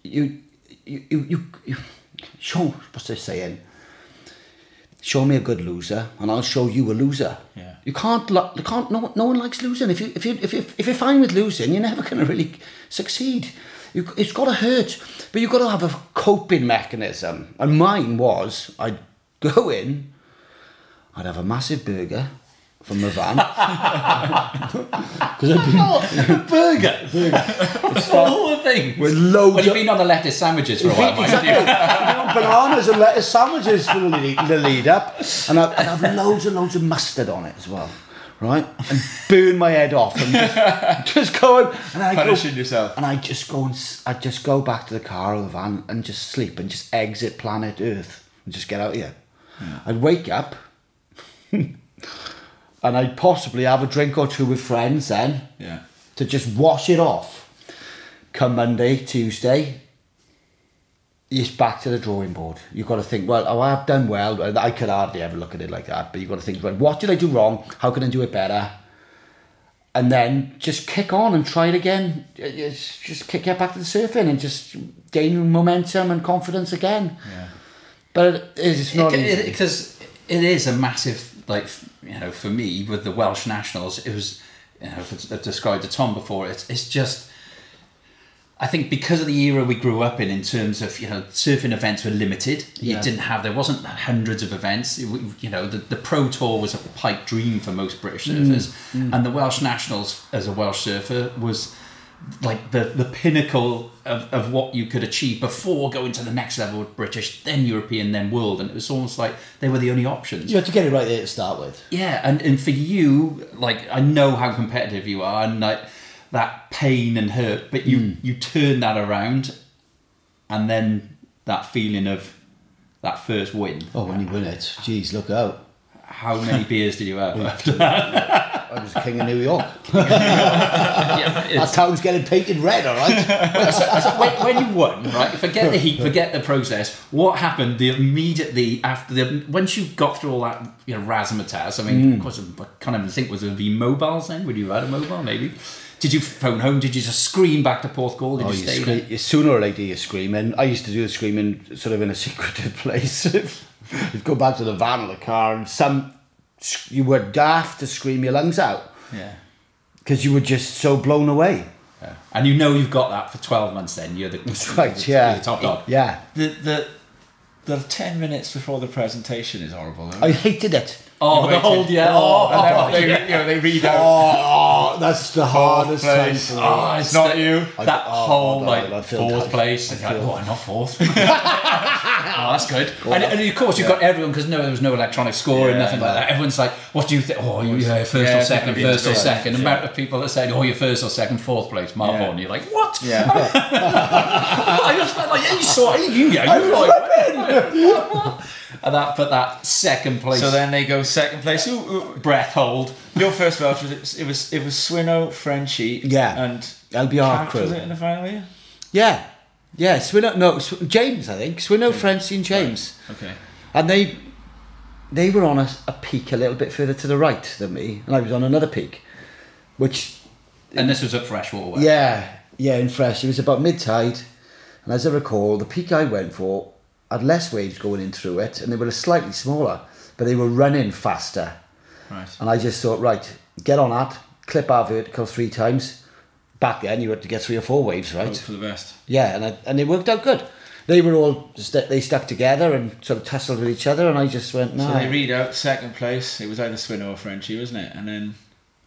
you you you, you, show what's this saying? Show me a good loser, and I'll show you a loser. Yeah. You can't. You can't. No, no one likes losing. If you if you if you if you're fine with losing, you're never going to really succeed. You, it's got to hurt, but you've got to have a coping mechanism. And mine was, I'd go in, I'd have a massive burger from the van. Because I'd been oh, burger. It's the whole thing. with loads Well, you've been on the lettuce sandwiches for a while, mind exactly. you. bananas and lettuce sandwiches for the lead, up, and I'd, I'd have loads and loads of mustard on it as well, right? And burn my head off and just, just go and, and I go, punishing yourself. and I just go and s- I'd just go back to the car or the van and just sleep and just exit planet Earth and just get out of here. Hmm. I'd wake up and I'd possibly have a drink or two with friends then Yeah. to just wash it off. Come Monday, Tuesday, it's back to the drawing board. You've got to think, well, oh, I've done well. I could hardly ever look at it like that, but you've got to think, well, what did I do wrong? How can I do it better? And then just kick on and try it again. It's just kick it back to the surfing and just gain momentum and confidence again. Yeah. But it is, it's not easy. because it, is a massive like you know, for me with the Welsh nationals, it was, you know, I've uh, described to Tom before. It's it's just. I think because of the era we grew up in, in terms of you know surfing events were limited. You Yeah. didn't have there wasn't hundreds of events. It you know the, the pro tour was a pipe dream for most British mm. surfers, mm. and the Welsh Nationals as a Welsh surfer was like the the pinnacle of, of what you could achieve before going to the next level with British, then European, then world, and it was almost like they were the only options. You had to get it right there to start with. Yeah, and, and for you, like I know how competitive you are, and like that pain and hurt, but you mm. you turn that around, and then that feeling of that first win. Oh, when you win it, geez, look out. How many beers did you have after that? I was king of New York. yeah, That it's- town's getting painted red, all right? so, so when, when you won, right? Forget the heat, forget the process. What happened the immediately after the once you got through all that, you know, razzmatazz? I mean, hmm. of course, I can't even think was there be mobiles then? Would you have had a mobile? Maybe. Did you phone home? Did you just scream back to Porthcawl? Did Oh, you you stay scream, there? sooner or later you're screaming. I used to do the screaming sort of in a secretive place. You'd go back to the van or the car and some, you were daft to scream your lungs out Yeah. because you were just so blown away. Yeah. And you know you've got that for twelve months. Then you're the That's right, you're yeah. the top dog. Yeah. The the the ten minutes before the presentation is horrible. I hated it. Oh, You the whole yeah. Oh, oh, and then oh, they, you know, they read out. Oh, oh that's the hardest time place. for me. Oh, ah, It's not the- you. I- That oh, whole no, like I fourth bad. place. I and you're like, oh, I'm not fourth. oh, that's good. And, and of course, you've got everyone because no, there was no electronic scoring, Yeah, nothing like that. Everyone's like, "What do you think? Oh, you yeah, first Yeah, or second, first or second. second." The amount of people that said, "Oh, you're first or second, fourth place, Marvel," Yeah. you're like, "What?" Yeah. I just felt like, yeah, you saw it, you, yeah, you like, and that, put that second place, so then they go second place. Ooh, ooh. breath hold. Your first Welsh was it was it was Swino, Frenchie, Yeah. and LBR Cash, was it in the final year? Yeah. Yeah, Swinno, no, Sw- James, I think. Swinno, Francie and James. Okay. And they they were on a, a peak a little bit further to the right than me, and I was on another peak, which And this was at Freshwater. Way. yeah, yeah, in fresh. It was about mid tide, and as I recall, the peak I went for had less waves going in through it, and they were slightly smaller, but they were running faster. Right. And I just thought, right, get on that, clip our vertical three times. Back then, you had to get three or four waves, right? Hope for the best. Yeah, and I, and it worked out good. They were all st- they stuck together and sort of tussled with each other, and I just went, no, So they read out second place. It was either Swino or Frenchie, wasn't it? And then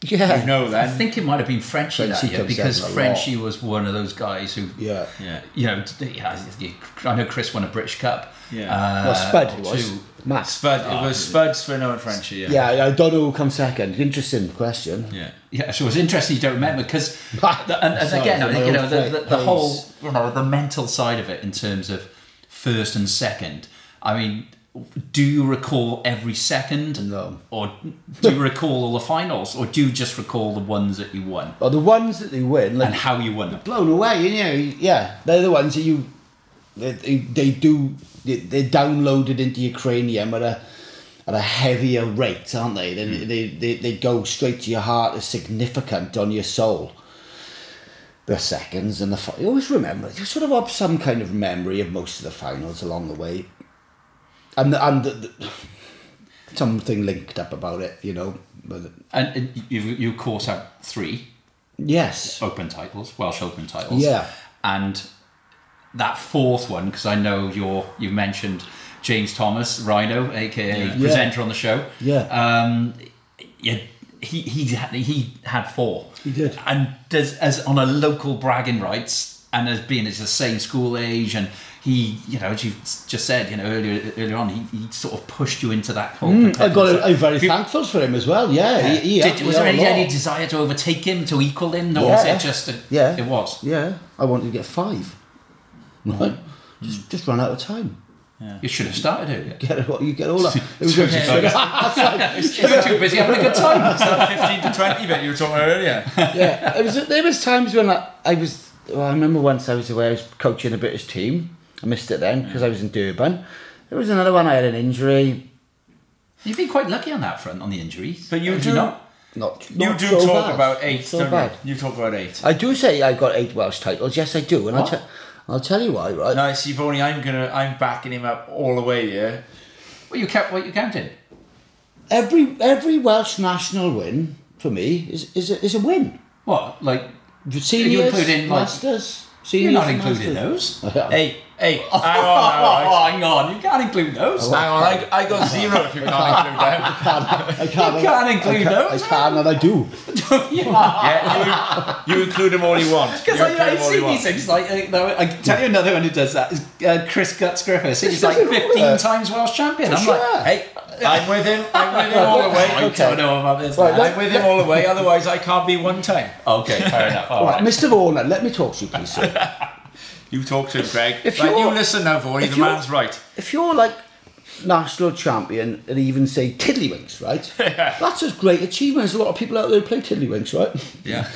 yeah, you know I think it might have been Frenchie, that year because out a lot. Was one of those guys who, yeah. yeah. you know, yeah, I know Chris won a British Cup. Yeah. Uh, Well, Spud it was. two. Matt. Spud. It was Spud, Swino, and Frenchie. Yeah. Yeah, I don't know who comes second. Interesting question. Yeah. Yeah, so it's interesting you don't remember because, Ah, and, and sorry, again, I think, you know, the, the, the whole, you know, the mental side of it in terms of first and second. I mean, do you recall every second? No. Or do you recall all the finals, or do you just recall the ones that you won Well, the ones that they win, like and how you won them? blown away, you know, yeah, they're the ones that you, they, they, they do, they, they're downloaded into your cranium at a, at a heavier rate, aren't they? They, hmm. they, they, they go straight to your heart, they're significant on your soul. The seconds and the, you always remember, you sort of have some kind of memory of most of the finals along the way. And, and the, the, something linked up about it, you know. But And, you, you of course had three yes, open titles, Welsh Open titles. Yeah. And that fourth one, because I know you're, you've mentioned James Thomas, Rhino, aka Yeah. presenter on the show. Yeah. Um, yeah, he he had, he had four. He did. And does as on a local bragging rights, and as being it's the same school age, and he, you know, as you just said, you know, earlier earlier on, he, he sort of pushed you into that whole. Mm, I competitive got. side. A, I'm very thankful for him as well. Yeah, he, he Did, was there any, any desire to overtake him, to equal him? No, was Yeah. it just a, Yeah. It was. Yeah, I wanted to get five. Right, just just run out of time. Yeah. You should have started earlier. Get it, you get all that. It was Yeah. just, you were too busy having a good time. It's that 15 to 20 bit you were talking about earlier. yeah, it was. There was times when I, I was. Well, I remember once I was away. I was coaching a British team. I missed it then because I was in Durban. There was another one. I had an injury. You've been quite lucky on that front, on the injuries. But you Have do- not? Not. You do so talk bad. about eight, so don't bad. you? You talk about eight. I do say I got eight Welsh titles. Yes, I do, and I'll, te- I'll tell you why. Right. Nice, you've only. I'm gonna. I'm backing him up all the way. Yeah. Well, you kept what you counted. every every Welsh national win for me is is a, is a win. What? Like, Seniors, including, like- masters. you're Seniors not and including masters. those. Hey, hey, hang on, Oh, now, right? hang on. You can't include those. Oh, Hang on, I, I got zero if you can't include them. I can't, You can't include I can't, those. I can and I do. Yeah, you, you include them all you want. Because You I, include I them all see you want. these things like, I can tell you another one who does that is uh, Chris Guts Griffiths. He's like nothing wrong with 15 that. times Welsh champion. I'm Sure. like, Hey, I'm with him. I'm with him all the way. I don't know about this. Right. I'm with him all the way. Otherwise, I can't be one time. Okay, fair enough. All Right, right. Mr. Vaughan, let me talk to you, please, sir. You talk to him, Greg. If right, you're- listen now, if The man's right. if you're like national champion and even say tiddlywinks, right? That's a great achievement. There's a lot of people out there who play tiddlywinks, right? Yeah.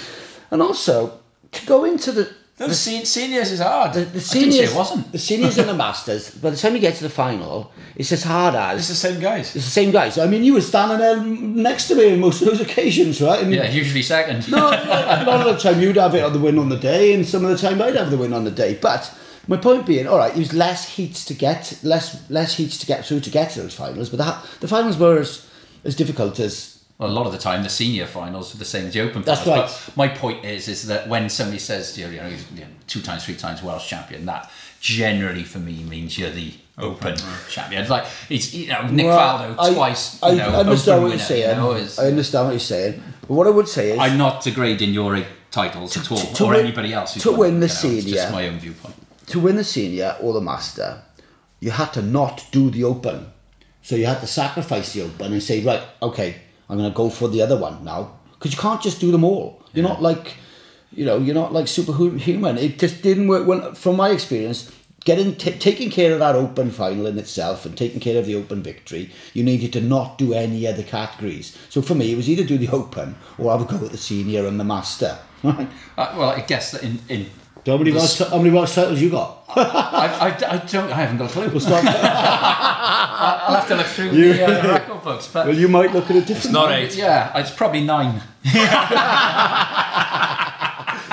And also to go into the The sen- seniors is hard. the, the didn't say seniors, it wasn't. the seniors and the masters. By the time you get to the final, it's as hard as. It's the same guys. it's the same guys. I mean, you were standing there next to me on most of those occasions, right? And Yeah, usually second. No, a lot of the time you'd have it on the win on the day, and some of the time I'd have the win on the day. But my point being, all right, it was less heats to get, less less heats to get through to get to those finals. But that, the finals were as, as difficult as Well, a lot of the time, the senior finals are the same as the open That's finals. right. But my point is, is that when somebody says you know, you know, he's, you know, two times, three times Welsh champion, that generally for me means you're the open, champion. It's like it's you know Nick Well, Faldo I- twice. I, you know, understand open what you're saying. You know, is, I understand what you're saying. But what I would say is, I'm not degrading your titles at all, to- to or win- anybody else who's to won, win the you know, It's senior- just my own viewpoint. to win the senior or the master, you had to not do the open. So you had to sacrifice the open and say, right, okay, I'm going to go for the other one now. Because you can't just do them all. You're not like, you know, you're not like superhuman. It just didn't work. When, from my experience, getting t- taking care of that open final in itself and taking care of the open victory, you needed to not do any other categories. So for me, it was either do the open or I would go with the senior and the master. Right? Uh, well, I guess that in, in How many, The how many Welsh titles you got? I, I, I don't I haven't got a clue. We'll start- I'll have to look through You- the uh, record books, but well, you might look at a different Not eight. yeah, it's probably nine.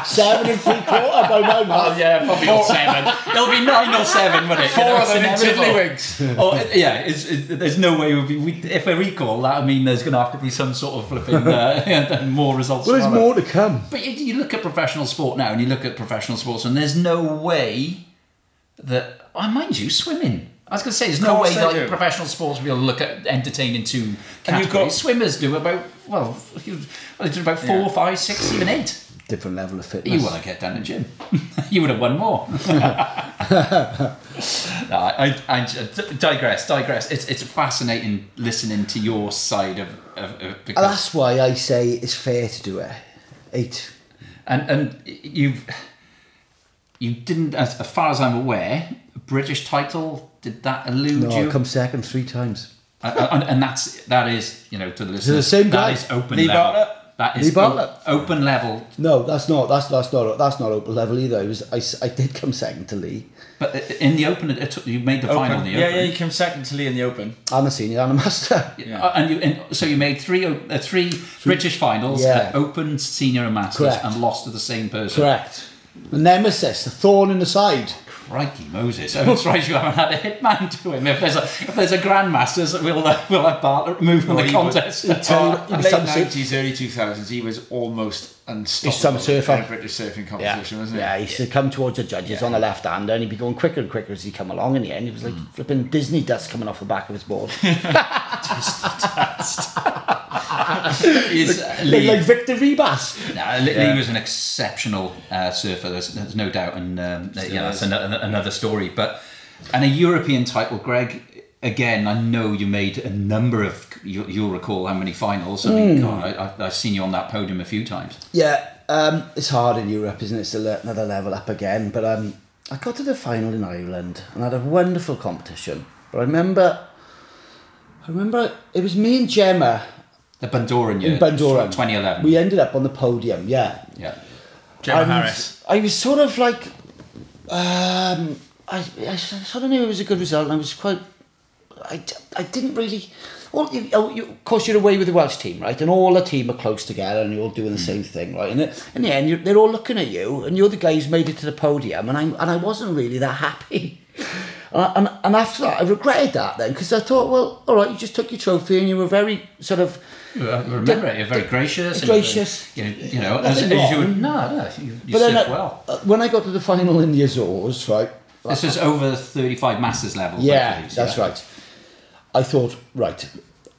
seven and three quarter by my Oh math. yeah, probably not seven. It'll be nine or seven, won't it? Four You know, of them in tiddlywinks. Oh yeah, it's, it's, there's no way we'll be. We, if I recall that, I mean, there's going to have to be some sort of flipping uh, more results. Well, there's tomorrow. more to come. But you, you look at professional sport now, and you look at professional sports, and there's no way that. Oh, mind you, swimming. I was going to say, there's no way they like do. professional sports will look at entertaining two And you've categories. got- Swimmers do about well, well, they do about four, Yeah. five, six, even eight. Different level of fitness. You want to get down the gym. you would have won more. no, I, I, I d- digress. Digress. It's it's fascinating listening to your side of, of, of And that's why I say it's fair to do it. Eight. and and you you didn't, as, as far as I'm aware, British title. Did that elude No, you? I come second three times. Uh, and, and that's that is you know to the listeners. the same guy? That is open Lee level. Bartlett? That Lee Bartlett? o- open level. No, that's not. That's that's not. That's not open level either. I was. I, s- I did come second to Lee But in the open, it took, you made the final in the Yeah, open. yeah, yeah. you came second to Lee in the open. I'm a senior and a master. Yeah. Uh, and you and so you made three o- uh, three British finals, Yeah. uh, open, senior, and masters, Correct. and lost to the same person. Correct. The nemesis, the thorn in the side. Crikey Moses! I'm surprised you haven't had a hitman to him. If there's a if there's a grandmasters, we'll uh, we'll have Bartlett removed from Well, the contest. Tell you- Uh, in late nineties, early two thousands, he was almost unstoppable. some surfer. in a British surfing competition, wasn't he? Yeah, he used to come towards the judges on the left hander and he'd be going quicker and quicker as he come along. In the end, he was like flipping Disney dust coming off the back of his board. Is like, Lee, like Victor Ribas. Nah, Lee, Yeah. Was an exceptional uh, surfer. There's, there's no doubt, and um, yeah, is. that's another, another story. But and a European title, Greg. Again, I know you made a number of. You, you'll recall how many finals. I mean, God, I, I've- I've seen you on that podium a few times. Yeah, um, it's hard in Europe, isn't it? It's another level up again. But um, I got to the final in Ireland and I had a wonderful competition. But I remember, I remember it was me and Gemma The Bundoran year, in Bundoran. 2011. We ended up on the podium, yeah. yeah. Gemma And Harris. I was sort of like, um, I, I sort of knew it was a good result. And I was quite, I, I didn't really. Well, you, oh, you, of course, you're away with the Welsh team, right? And all the team are close together, and you're all doing the same thing, right? And in the end, you're, they're all looking at you, and you're the guy who's made it to the podium, and I and I wasn't really that happy. And, and, and after that, I regretted that then because I thought, well, all right, you just took your trophy and you were very sort of Uh, Remember, it, you're very gracious. and Gracious. You, you know, as, as you wrong. no, no, you, you But then well. uh, when I got to the final in the Azores, right? This is over 35 masters level. Yeah, that's yeah? right. I thought, right,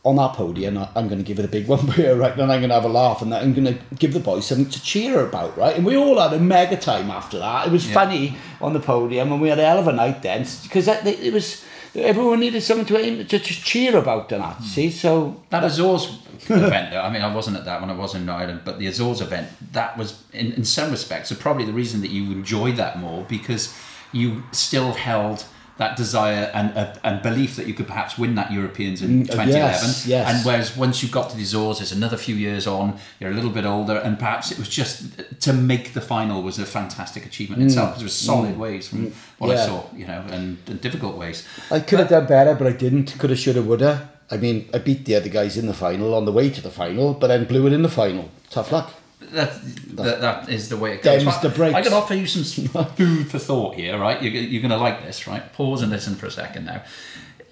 on that podium, I'm going to give it a big one here, right? Then I'm going to have a laugh and I'm going to give the boys something to cheer about, right? And we all had a mega time after that. It was Yeah. funny on the podium and we had a hell of a night then because it was everyone needed something to aim to, to cheer about and that. See, so That Azores event, though, I mean, I wasn't at that when I was in Ireland, but the Azores event, that was, in, in some respects, so probably the reason that you enjoyed that more because you still held that desire and uh, and belief that you could perhaps win that Europeans in Mm, 2011. yes, yes. And whereas once you got to the Azores, it's another few years on, you're a little bit older, and perhaps it was just to make the final was a fantastic achievement itself because it was solid ways from what I Mm. Saw, you know, and, and difficult ways. I could have done better, but I didn't. Could have, should have, would have. I mean, I beat the other guys in the final on the way to the final, but then blew it in the final. Tough luck. That, that, that is the way it goes. Them's the breaks. I can offer you some food for thought here, right? You're, you're going to like this, right? Pause and listen for a second now.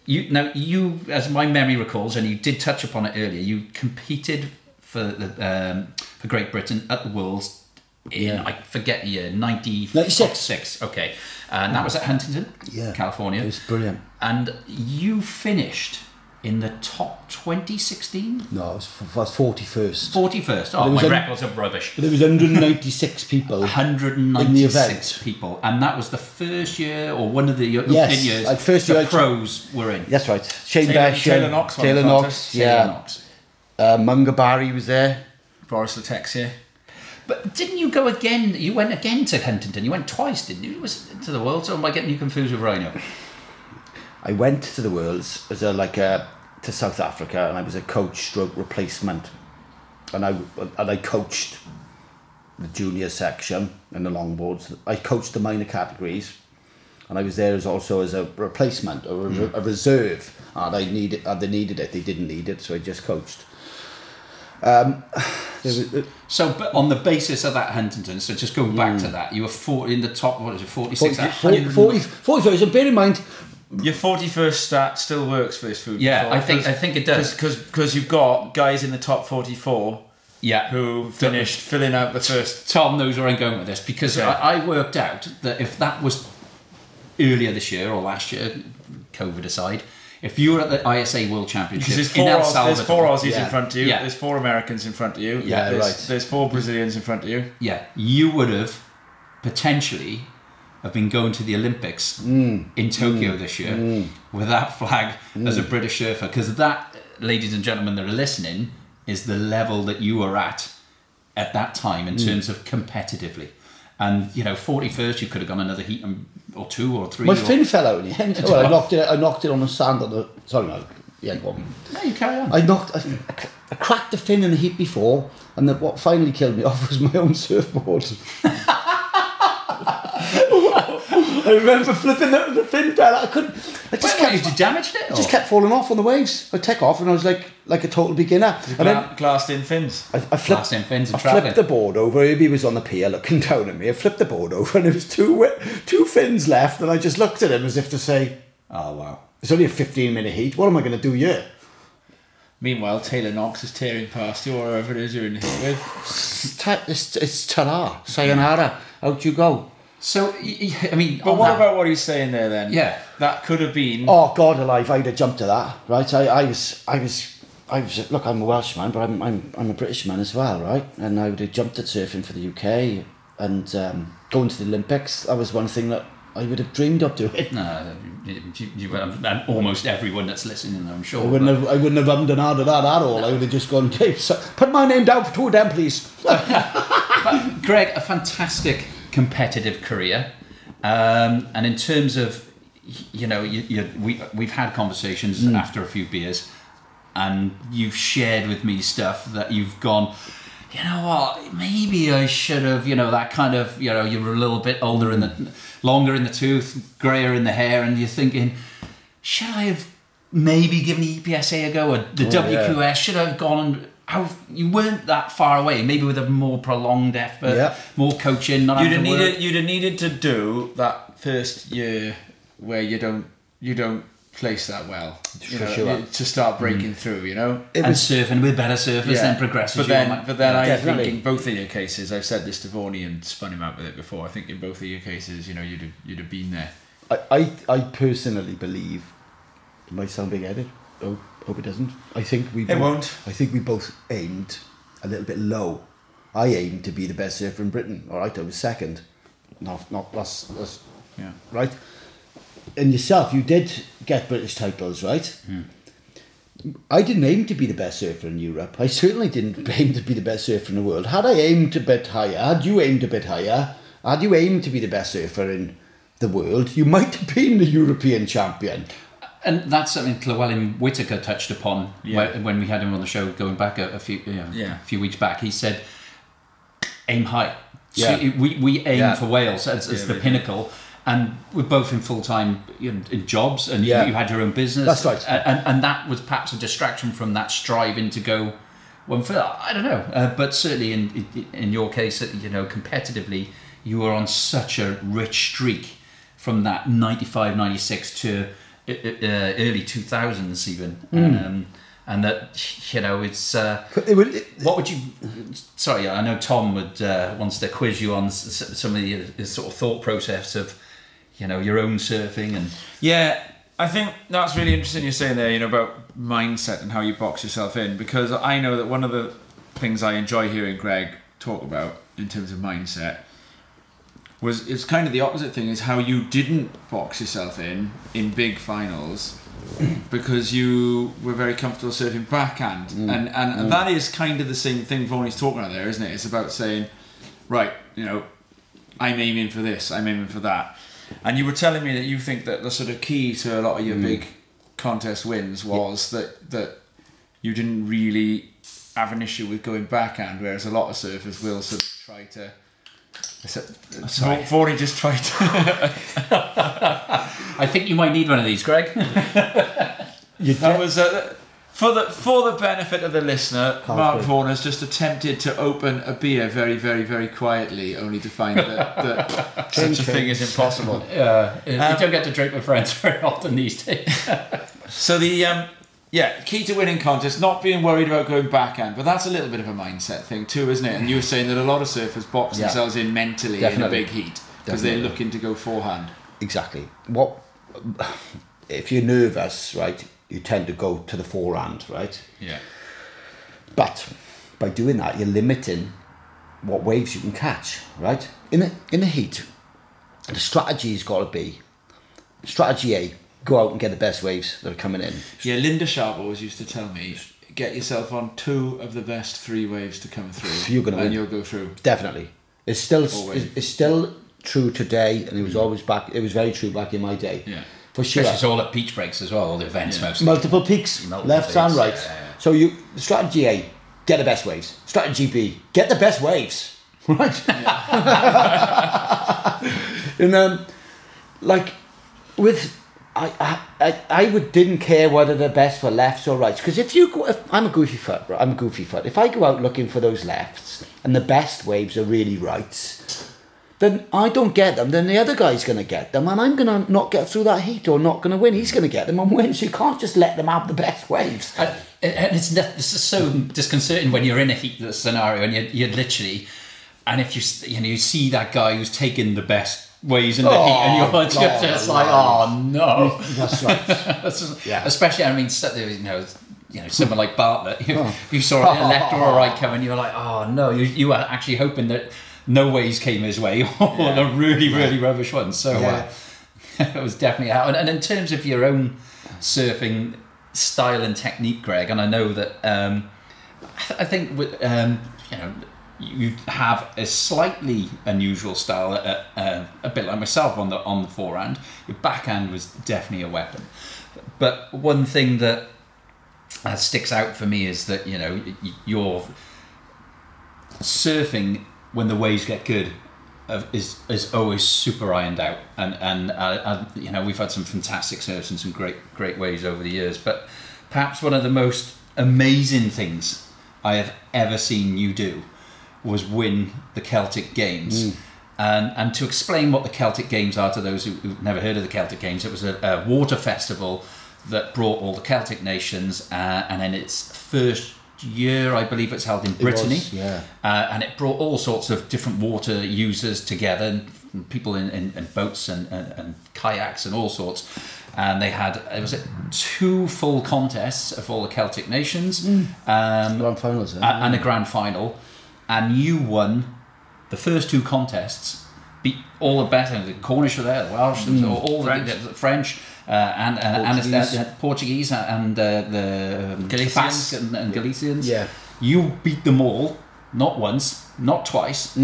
You now you, as my memory recalls, and you did touch upon it earlier. You competed for the um, for Great Britain at the Worlds in Yeah. I forget the year ninety 96. Okay, and that was at Huntington, Yeah. California. It was brilliant. and you finished in the top 2016 No, it was, f- was 41st. 41st. Oh, it was my un- records are rubbish. But there was 196 people. In the 196 event. people, and that was the first year or one of the European Yes, years. like first the year I- pros were in. That's right. Shane Taylor- Basham, Taylor Knox won, Taylor wasn't Knox, yeah. Taylor Knox. Uh, Munga Barry was there. Boris Le Texier. But didn't you go again? You went again to Huntington. You went twice, didn't you? Was to the World? So am I getting you confused with Rhino? I went to the Worlds as a like a to South Africa, and I was a coach stroke replacement, and I and I coached the junior section and the longboards. I coached the minor categories, and I was there as also as a replacement or a, mm. a reserve. And I needed, and they needed it. They didn't need it, so I just coached. Um, there was, uh, So, but on the basis of that Huntington, so just going back to mm. that, you were four in the top. What is it? Forty six. 40, 40, 40 40 and bear in mind, Your 41st stat still works for this food. Yeah, I think- I think it does. Because you've got guys in the top 44 Yeah. who finished filling out the first. Tom knows where I'm going with this because Okay. I, I worked out that if that was earlier this year or last year, COVID aside, if you were at the ISA World Championships there's in four, El Salvador, there's four Aussies Yeah. in front of you, Yeah. there's four Americans in front of you, Yeah, there's, right. there's four Brazilians in front of you. yeah, you would have potentially have been going to the Olympics Mm. in Tokyo this year with that flag as a British surfer, because that, ladies and gentlemen that are listening, is the level that you were at at that time Mm. in terms of competitively. And you know, forty first, you could have gone another heat um, or two or three. my or, fin fell out in the end. Well, I knocked it. I knocked it on the sand on the. Sorry, no. Yeah, go on. No, you carry on. I knocked. I, I cracked the fin in the heat before, and the, what finally killed me off was my own surfboard. I remember flipping the, the fin down. I couldn't. I just Wait, kept. what, you damaged it? I just kept falling off on the waves. I'd take off, and I was like like a total beginner. And then glassed in fins. I, I flipped, Glassed in fins and I flipped the board over. He was on the pier looking down at me. I flipped the board over, and there was two two fins left, and I just looked at him as if to say, Oh wow. "It's only a fifteen minute heat. What am I going to do here?" Meanwhile, Taylor Knox is tearing past you or whoever it is you're in here with. It's, it's, it's ta sayonara. Out you go. So I mean, But what that- about what he's saying there then? Yeah. That could have been. Oh God alive! I'd have jumped to that, right? I, I was, I was, I was. Look, I'm a Welshman, but I'm, I'm, I'm a British man as well, right? And I would have jumped at surfing for the UK and um, going to the Olympics. That was one thing that I would have dreamed of doing. No, you, you, you, and almost everyone that's listening, I'm sure. I wouldn't have, I wouldn't have ummed and ahed at that at all. I would have just gone, okay, so put my name down for two of them, please. But Greg, a fantastic competitive career, um, and in terms of, you know, you, you, we we've had conversations after a few beers, and you've shared with me stuff that you've gone. You know what? Maybe I should have. You know that kind of. You know, you were a little bit older in the, longer in the tooth, grayer in the hair, and you're thinking, should I have maybe given the EPSA a go or the Oh, yeah. WQS? Should I have gone and how you weren't that far away? Maybe with a more prolonged effort, Yeah. more coaching. Not You'd have having work. needed. You'd have needed to do that first year where you don't you don't place that well you For know, sure. to start breaking through. You know. It and was surfing with better surfers then progresses. But then, on but then I Definitely. think in both of your cases, I've said this to Vorney and spun him out with it before. I think in both of your cases, you know, you'd have, you'd have been there. I, I, I personally believe it might sound big headed. Oh, hope it doesn't. I think we It both, won't. I think we both aimed a little bit low. I aimed to be the best surfer in Britain. All right, I was second. Not not that's, that's Yeah. right. And yourself, you did get British titles, right? Hmm. I didn't aim to be the best surfer in Europe. I certainly didn't aim to be the best surfer in the world. Had I aimed a bit higher, had you aimed a bit higher, had you aimed to be the best surfer in the world, you might have been the European champion. And that's something Llewellyn Whitaker touched upon Yeah. when, when we had him on the show going back a, a few you know, Yeah. a few weeks back. He said, "Aim high." So Yeah. we, we aim for Wales as, as the pinnacle, and we're both in full time jobs, and you, you had your own business. That's right. And, and and that was perhaps a distraction from that striving to go one for I don't know, uh, but certainly in, in in your case, uh, you know, competitively, you were on such a rich streak from that 95, 96 to uh, uh, early 2000s even. Um, and that, you know, it's. Uh, It would, it, what would you? Sorry, I know Tom would uh, wants to quiz you on s- s- some of the uh, sort of thought process of, you know, your own surfing and Yeah, I think that's really interesting you're saying there, you know, about mindset and how you box yourself in because I know that one of the things I enjoy hearing Greg talk about in terms of mindset was it's kind of the opposite thing is how you didn't box yourself in in big finals because you were very comfortable serving backhand. Mm. And, and mm. that is kind of the same thing Vonnie's talking about there isn't it? It's about saying right you know I'm aiming for this, I'm aiming for that. And you were telling me that you think that the sort of key to a lot of your mm. big contest wins was that that you didn't really have an issue with going backhand, whereas a lot of surfers will sort of try to. Sorry. Vorney just tried to. I think you might need one of these, Greg. That was uh, for the for the benefit of the listener. Mark Carlsberg. Vaughan has just attempted to open a beer very, very, very quietly, only to find that, that such a thing is impossible. You Um, don't get to drink with friends very often these days. So the um, yeah key to winning contests, not being worried about going backhand, but that's a little bit of a mindset thing too, isn't it? And you were saying that a lot of surfers box Yeah. themselves in mentally Definitely. in a big heat because they're looking to go forehand. exactly. What if you're nervous, right? You tend to go to the forehand, right? Yeah. But by doing that, you're limiting what waves you can catch, right? In the in the heat, the strategy's got to be strategy A: go out and get the best waves that are coming in. Yeah, Linda Sharp always used to tell me, get yourself on two of the best three waves to come through. You're gonna and win. you'll go through. Definitely, it's still Always. it's, it's still true today, and it was always back. It was very true back in my day. Yeah. for sure. It's all at beach breaks as well, all the events Yeah. mostly. Multiple peaks, Multiple left and peaks, right. yeah, yeah. So you strategy A: get the best waves. Strategy B: get the best waves. Right. and um, like with I, I I would didn't care whether the best were lefts or rights because if you go if I'm a goofy foot right, I'm a goofy foot if I go out looking for those lefts and the best waves are really rights then I don't get them then the other guy's going to get them and I'm going to not get through that heat or not going to win he's going to get them and win so you can't just let them have the best waves. And, and it's, it's just so disconcerting when you're in a heat scenario and you're, you're literally, and if you you know you see that guy who's taking the best ways in the heat, and you're Oh, just, just like, oh no, that's right This is- Yeah. especially I mean, you know. You know, someone like Bartlett, you, you saw a left or a right coming, you were like, "Oh no!" You, you were actually hoping that no ways came his way, or the really, really rubbish ones. So Yeah. uh, it was definitely out. And, and in terms of your own surfing style and technique, Greg, and I know that um, I, th- I think with, um, you know you have a slightly unusual style, uh, uh, a bit like myself on the on the forehand. Your backhand was definitely a weapon, but one thing that uh, sticks out for me is that you know you're surfing when the waves get good uh, is is always super ironed out, and and uh, you know we've had some fantastic surfs and some great great waves over the years, but perhaps one of the most amazing things I have ever seen you do was win the Celtic Games. And, and to explain what the Celtic Games are to those who, who've never heard of the Celtic Games, it was a, a water festival that brought all the Celtic nations, uh, and in its first year, I believe it's held in Brittany. was, yeah. Uh, and it brought all sorts of different water users together, and people in, in, in boats and, and, and kayaks and all sorts. And they had, it was it two full contests of all the Celtic nations, um, Grand finals. a- eh? and a grand final. And you won the first two contests, beat all the better. The Cornish were there, the Welsh, was all, French. the, the French. Uh, and uh, and Portuguese. uh, Portuguese and uh, the um, Galicians. Basque and, and Galicians. Yeah. You beat them all, not once, not twice,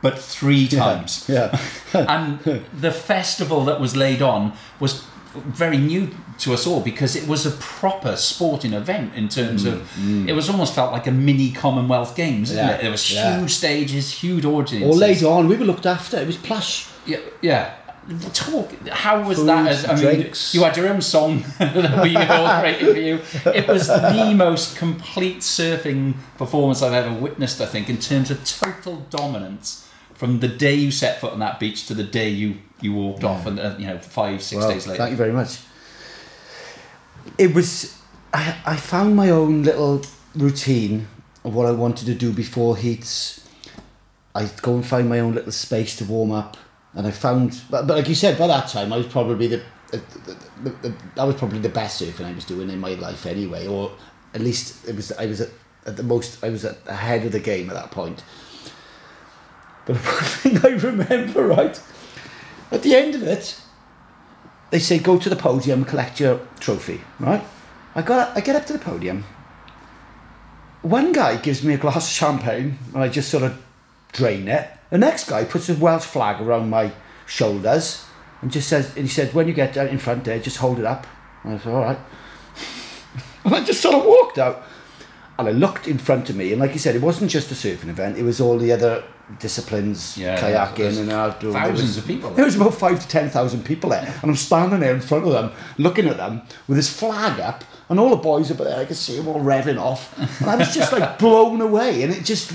but three times. Yeah. and the festival that was laid on was very new to us all because it was a proper sporting event in terms of it was almost felt like a mini Commonwealth Games, isn't Mm, Yeah, it? There was yeah. huge stages, huge audiences. All later on, we were looked after. It was plush. Yeah, yeah. Talk. How was that? As, I mean, you had your own song that we created for you. It was the most complete surfing performance I've ever witnessed. I think in terms of total dominance from the day you set foot on that beach to the day you you walked off, and uh, you know five six Well, days later. Thank you very much. It was. I, I found my own little routine of what I wanted to do before heats. I'd go and find my own little space to warm up, and I found. But, but like you said, by that time I was probably the, the, the, the that was probably the best surfing I was doing in my life anyway, or at least it was. I was at, at the most. I was at, ahead of the game at that point. But one thing I remember, right, at the end of it, they say go to the podium and collect your trophy, right? I got I get up to the podium. One guy gives me a glass of champagne and I just sort of drain it. The next guy puts a Welsh flag around my shoulders and just says and he said when you get in front there just hold it up. And I said all right. and I just sort of walked out and I looked in front of me and like you said it wasn't just a surfing event it was all the other disciplines Yeah, kayaking and outdoor thousands was- of people there. there was about five to ten thousand people there, and I'm standing there in front of them, looking at them with this flag up, and all the boys up there, I could see them all revving off, and I was just like blown away, and it just,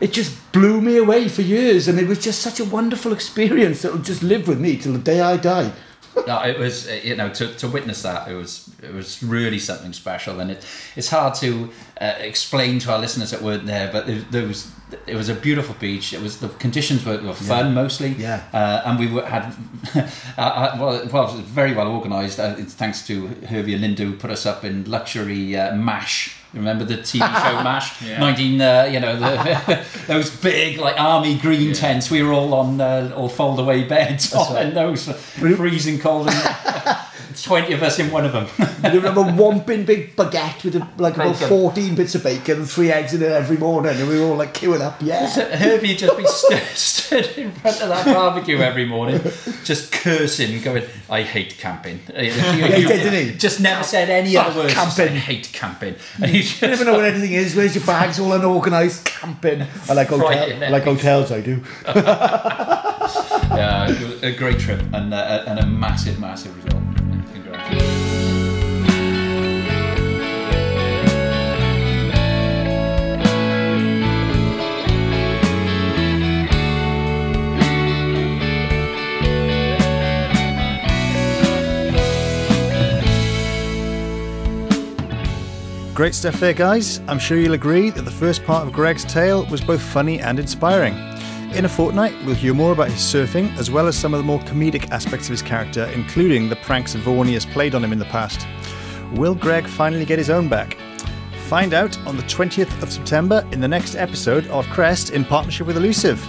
it just blew me away for years, and it was just such a wonderful experience that will just live with me till the day I die. no, it was you know to, to witness that it was it was really something special. And it it's hard to uh, explain to our listeners that weren't there but there, there was it was a beautiful beach. It was the conditions were, were fun mostly. Yeah. uh, and we were, had uh, uh, well, well it was very well organised uh, it's thanks to Herbie and Linda who put us up in luxury uh, mash Remember the TV show MASH? Yeah. 19, uh, you know, the, those big like army green tents. We were all on uh, all fold away beds on right. in those freezing cold. And 20 of us in one of them. I remember one big, big baguette with a, like about 14 bits of bacon and three eggs in it every morning, and we were all like queuing up, yeah. Herbie just be stood, stood in front of that barbecue every morning, just cursing, going, I hate camping. He did, didn't he? Just never said any other words. just, camping. I hate camping. And he just, You never know what anything is. Where's your bags? All unorganised. Camping. I like hotel, I like hotels. I do. yeah, a great trip and, uh, and a massive, massive result. Great stuff there, guys. I'm sure you'll agree that the first part of Greg's tale was both funny and inspiring. In a fortnight, we'll hear more about his surfing, as well as some of the more comedic aspects of his character, including the pranks Vaughan has played on him in the past. Will Greg finally get his own back? Find out on the 20th of September in the next episode of Crest in partnership with Elusive.